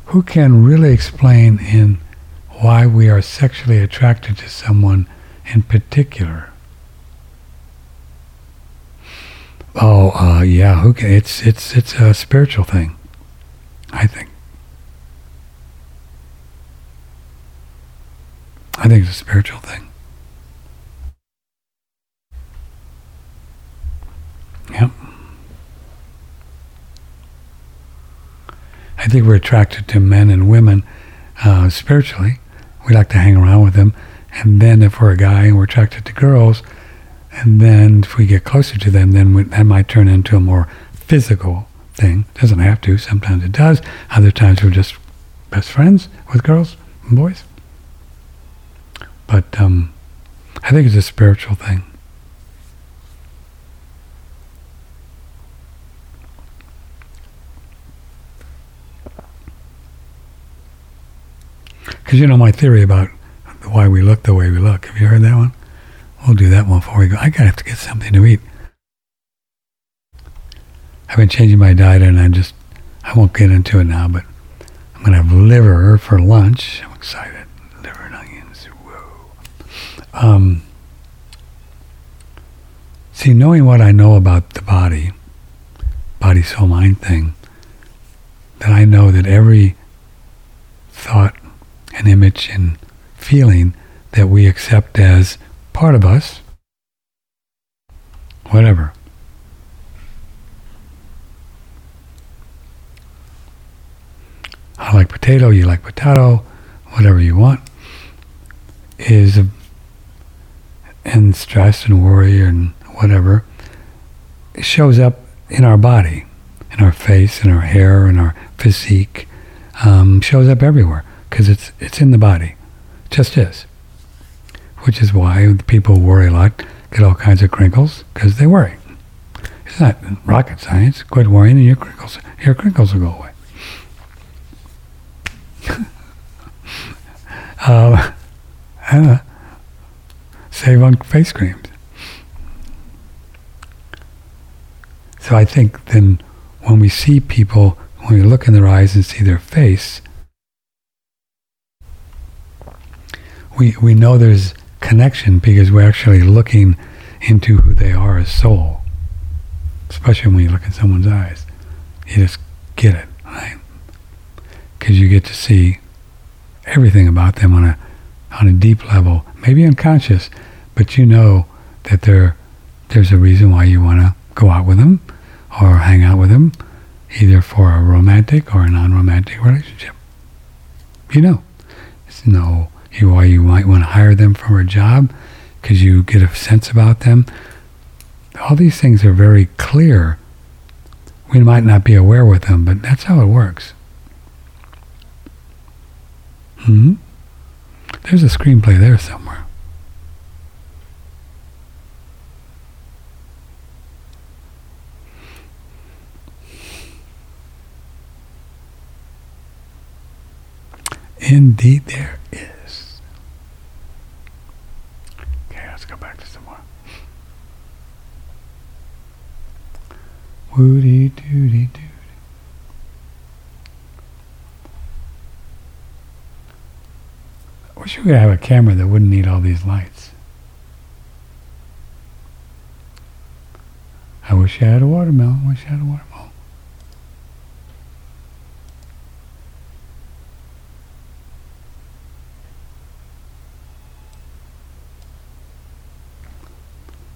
Who can really explain in why we are sexually attracted to someone in particular? Oh, uh, yeah. Who can, it's it's it's a spiritual thing. I think. I think it's a spiritual thing. Yep. I think we're attracted to men and women uh, spiritually. We like to hang around with them. And then if we're a guy and we're attracted to girls, and then if we get closer to them, then we, that might turn into a more physical thing. Doesn't have to. Sometimes it does. Other times we're just best friends with girls and boys. But um, I think it's a spiritual thing. Because you know my theory about why we look the way we look. Have you heard that one? We'll do that one before we go. I gotta have to get something to eat. I've been changing my diet and I'm just, I won't get into it now, but I'm to have liver for lunch. I'm excited. Liver and onions. Whoa. Um, see, knowing what I know about the body, body, soul, mind thing, that I know that every thought and image and feeling that we accept as part of us, whatever, I like potato, you like potato, whatever you want, is, and stress and worry and whatever, shows up in our body, in our face, in our hair, in our physique, um, shows up everywhere because it's it's in the body, it just is. Which is why people worry a lot, get all kinds of crinkles because they worry. It's not rocket science. Quit worrying, and your crinkles your crinkles will go away. uh, uh, save on face creams. So I think then when we see people, when we look in their eyes and see their face, we, we know there's connection because we're actually looking into who they are as soul. Especially when you look in someone's eyes. You just get it, right? Because you get to see everything about them on a on a deep level, maybe unconscious, but you know that there there's a reason why you want to go out with them or hang out with them, either for a romantic or a non-romantic relationship. You know, it's no why you might want to hire them for a job because you get a sense about them. All these things are very clear. We might not be aware with them, but that's how it works. Hmm? There's a screenplay there somewhere. Indeed, there is. Okay, let's go back to some more. Woody doody doody. I wish we could have a camera that wouldn't need all these lights. I wish I had a watermelon. I wish I had a watermelon.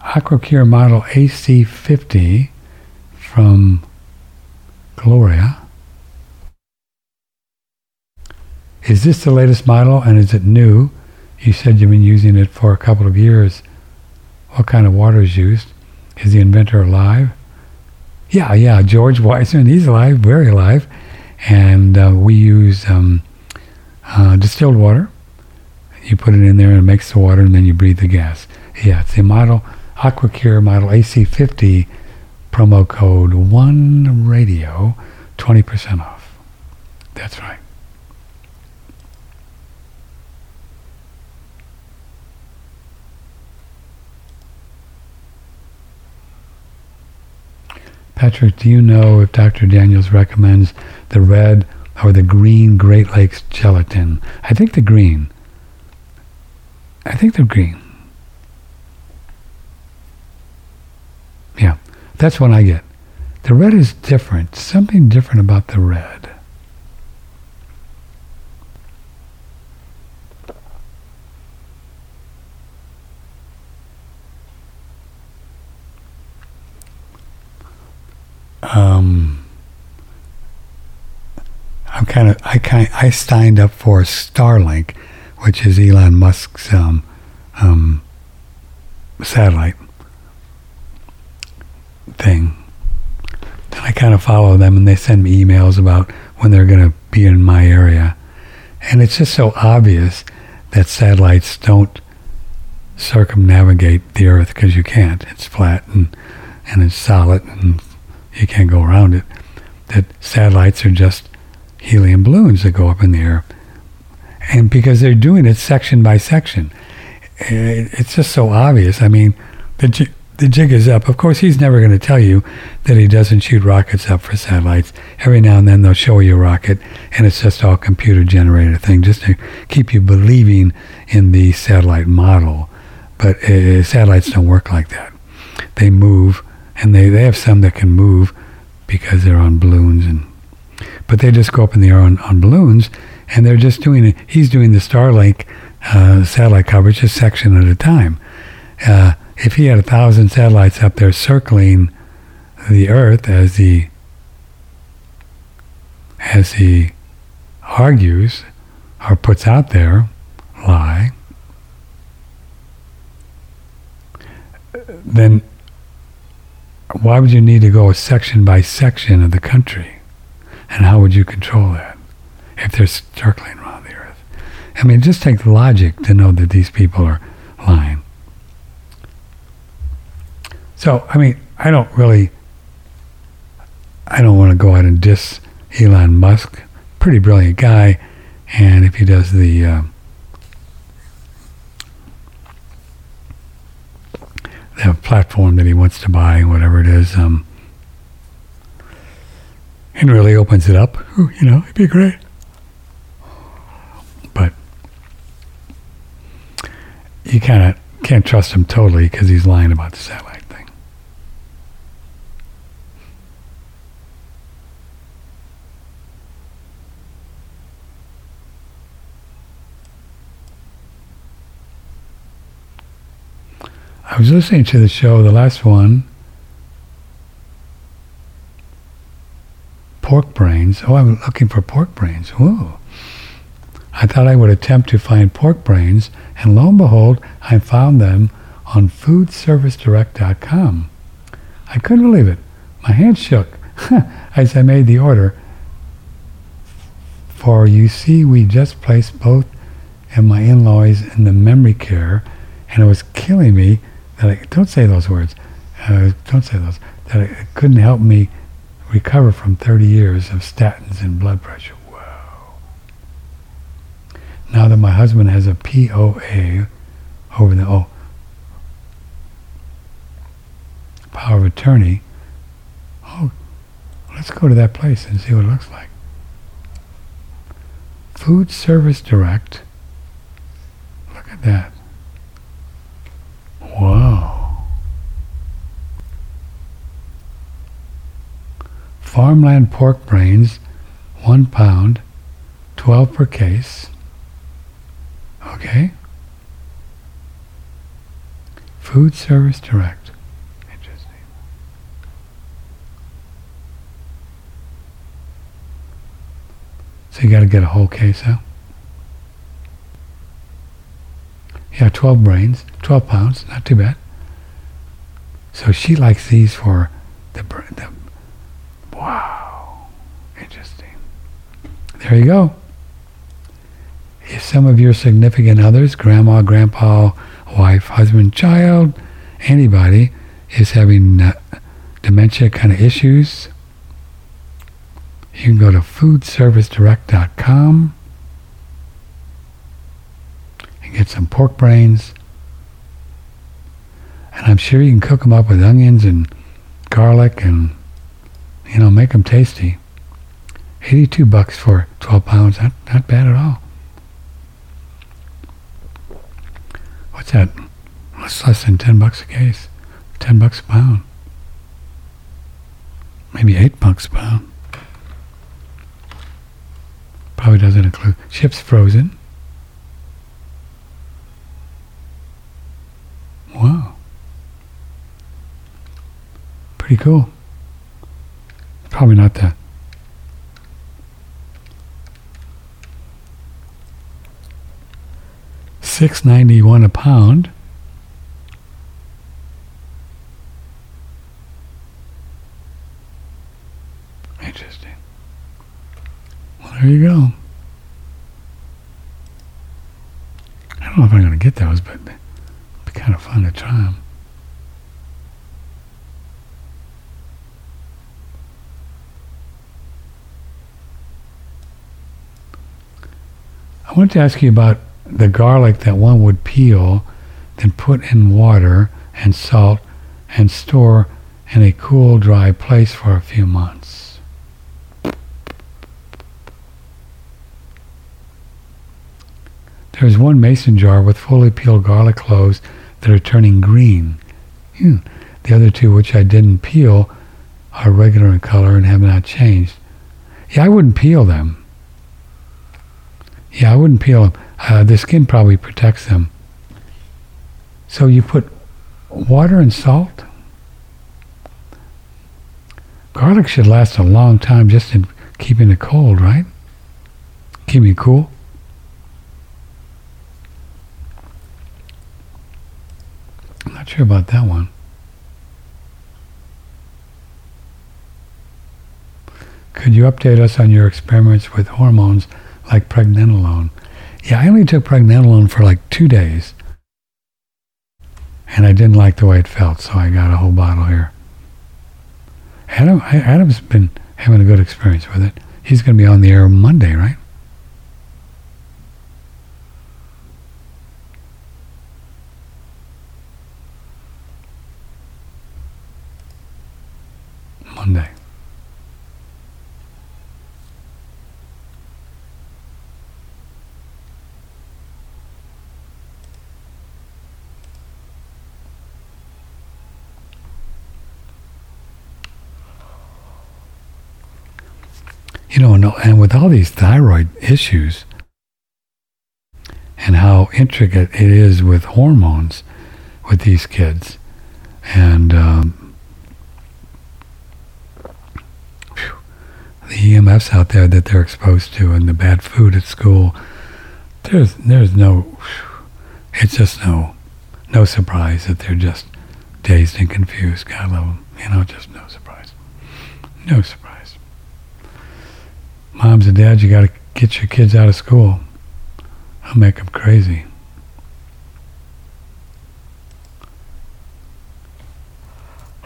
Aquacure model AC50 from Gloria. Is this the latest model and is it new? You said you've been using it for a couple of years. What kind of water is used? Is the inventor alive? Yeah, yeah, George Wiseman, he's alive, very alive. And uh, we use um, uh, distilled water. You put it in there and it makes the water and then you breathe the gas. Yeah, it's the model Aquacure model AC50 promo code 1radio 20% off. That's right. Patrick, do you know if Dr. Daniels recommends the red or the green Great Lakes gelatin? I think the green. I think the green. Yeah, that's what I get. The red is different. Something different about the red. Um, I'm kind of I kind I signed up for Starlink, which is Elon Musk's um, um, satellite thing. And I kind of follow them, and they send me emails about when they're going to be in my area, and it's just so obvious that satellites don't circumnavigate the Earth because you can't. It's flat and and it's solid and you can't go around it. That satellites are just helium balloons that go up in the air. And because they're doing it section by section, it's just so obvious. I mean, the, the jig is up. Of course, he's never going to tell you that he doesn't shoot rockets up for satellites. Every now and then they'll show you a rocket, and it's just all computer generated thing, just to keep you believing in the satellite model. But uh, satellites don't work like that. They move and they, they have some that can move because they're on balloons and but they just go up in the air on, on balloons and they're just doing it he's doing the starlink uh, satellite coverage a section at a time uh, if he had a thousand satellites up there circling the earth as he as he argues or puts out there lie then why would you need to go section by section of the country? And how would you control that if they're circling around the earth? I mean, just take logic to know that these people are lying. So, I mean, I don't really, I don't want to go out and diss Elon Musk. Pretty brilliant guy. And if he does the, uh, the platform that he wants to buy, whatever it is, um, and really opens it up, you know, it'd be great. But you kind of can't trust him totally because he's lying about the satellite thing. I was listening to the show, the last one, pork brains. Oh, I'm looking for pork brains. Whoa. I thought I would attempt to find pork brains, and lo and behold, I found them on foodservicedirect.com. I couldn't believe it. My hands shook as I made the order. For you see, we just placed both and my in-laws in the memory care, and it was killing me that I, don't say those words, uh, don't say those, that it couldn't help me recover from 30 years of statins and blood pressure. Wow. Now that my husband has a POA over the, oh, power of attorney, oh, let's go to that place and see what it looks like. Food Service Direct Look at that. Whoa. Farmland pork brains, one pound, 12 per case. Okay. Food Service Direct. Interesting. So you got to get a whole case out. Yeah, 12 brains, 12 pounds, not too bad. So she likes these for the, the wow, interesting. There you go. If some of your significant others, grandma, grandpa, wife, husband, child, anybody is having uh, dementia kind of issues, you can go to foodservicedirect.com and get some pork brains. And I'm sure you can cook them up with onions and garlic and, you know, make them tasty. 82 bucks for 12 pounds, not, not bad at all. What's that? It's less than 10 bucks a case. 10 bucks a pound. Maybe 8 bucks a pound. Probably doesn't include chips frozen. Wow. Pretty cool. Probably not that. six ninety one a pound. Interesting. Well, there you go. I don't know if I'm going to get those, but kind of fun to try them. I want to ask you about the garlic that one would peel, then put in water and salt and store in a cool, dry place for a few months. There is one mason jar with fully peeled garlic cloves that are turning green. Hmm. The other two, which I didn't peel, are regular in color and have not changed. Yeah, I wouldn't peel them. Yeah, I wouldn't peel them. Uh, the skin probably protects them. So you put water and salt. Garlic should last a long time just in keeping it cold, right? Keeping it cool. I'm not sure about that one. Could you update us on your experiments with hormones like pregnenolone? Yeah, I only took pregnenolone for like two days. And I didn't like the way it felt, so I got a whole bottle here. Adam, Adam's been having a good experience with it. He's going to be on the air Monday, right? Monday. you know, and with all these thyroid issues and how intricate it is with hormones with these kids, and um, whew, the EMFs out there that they're exposed to, and the bad food at school, there's there's no, it's just no, no surprise that they're just dazed and confused. God love them, you know, just no surprise, no surprise moms and dads, you got to get your kids out of school. I'll make them crazy.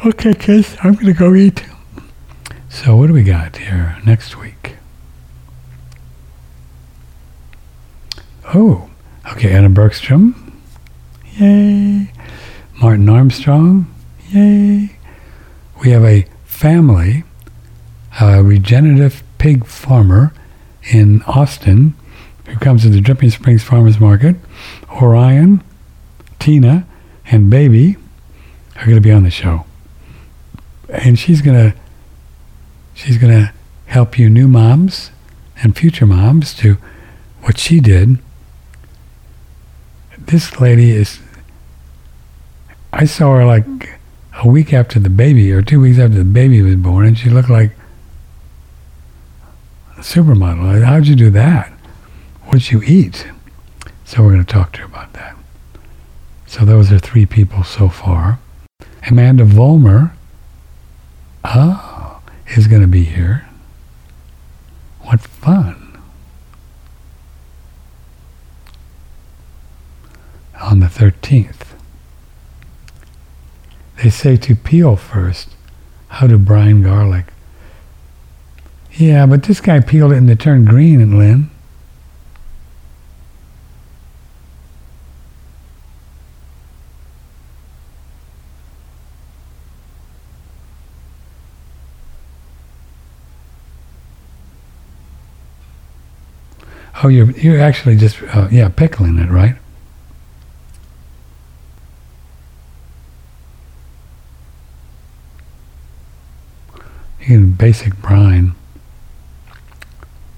Okay, kids, I'm going to go eat. So, what do we got here next week? Oh, okay, Anna Bergstrom. Yay. Martin Armstrong. Yay. We have a family, a regenerative pig farmer in Austin who comes to the Dripping Springs Farmers Market Orion, Tina, and Baby are going to be on the show. And she's going to she's going to help you new moms and future moms to what she did. This lady is I saw her like a week after the baby or two weeks after the baby was born and she looked like a supermodel. How'd you do that? What'd you eat? So we're going to talk to her about that. So those are three people so far. Amanda Vollmer, oh, is going to be here. What fun. On the 13th. They say to peel first. How to brine garlic. Yeah, but this guy peeled it and it turned green, and Lynn. Oh, you're you're actually just uh, yeah pickling it, right? You can basic brine.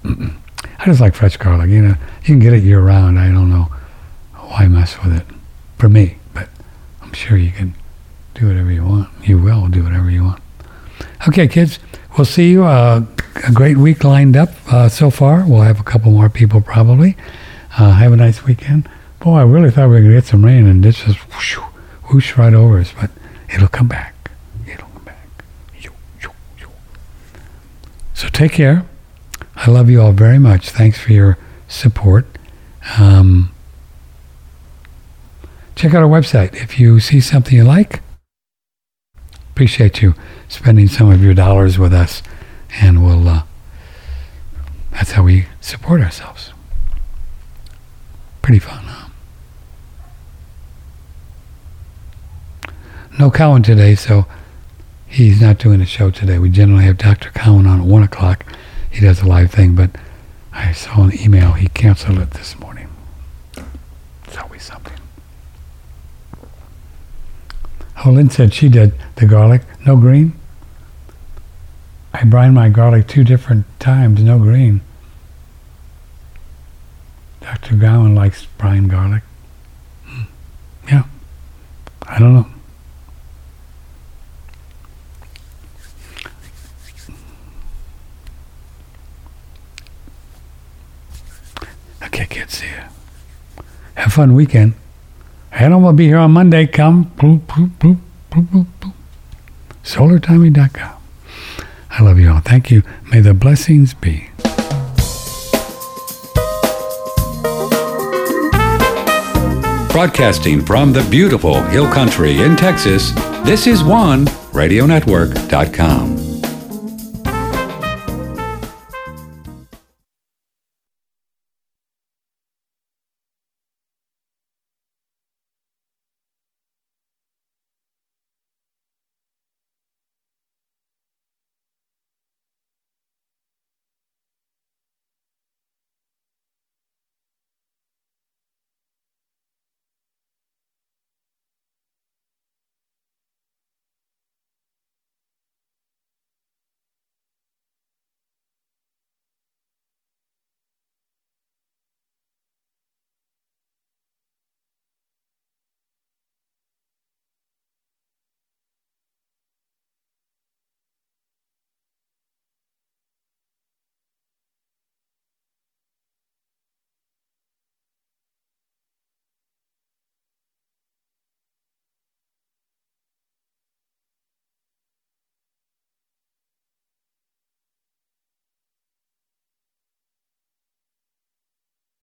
I just like fresh garlic. You know, you can get it year round. I don't know why mess with it for me, but I'm sure you can do whatever you want. You will do whatever you want. Okay, kids, we'll see you. Uh, a great week lined up uh, so far. We'll have a couple more people probably. Uh, have a nice weekend. Boy, I really thought we were going to get some rain, and this just whoosh, whoosh right over us, but it'll come back. It'll come back. So take care. I love you all very much. Thanks for your support. Um, check out our website. If you see something you like, appreciate you spending some of your dollars with us and we'll uh, that's how we support ourselves. Pretty fun huh? No cowan today so he's not doing a show today. We generally have dr cowan on at 1 o'clock. He does a live thing but i saw an email he canceled it this morning. It's always something. Oh lynn said she did the garlic. No green I brine my garlic two different times, no green. Dr. Cowan likes brine garlic. Hmm. Yeah. I don't know. Okay, kids, see ya. Have fun weekend. I don't want to be here on Monday. Come. Boop, I love you all. Thank you. May the blessings be. Broadcasting from the beautiful Hill Country in Texas, this is one radionetwork.com.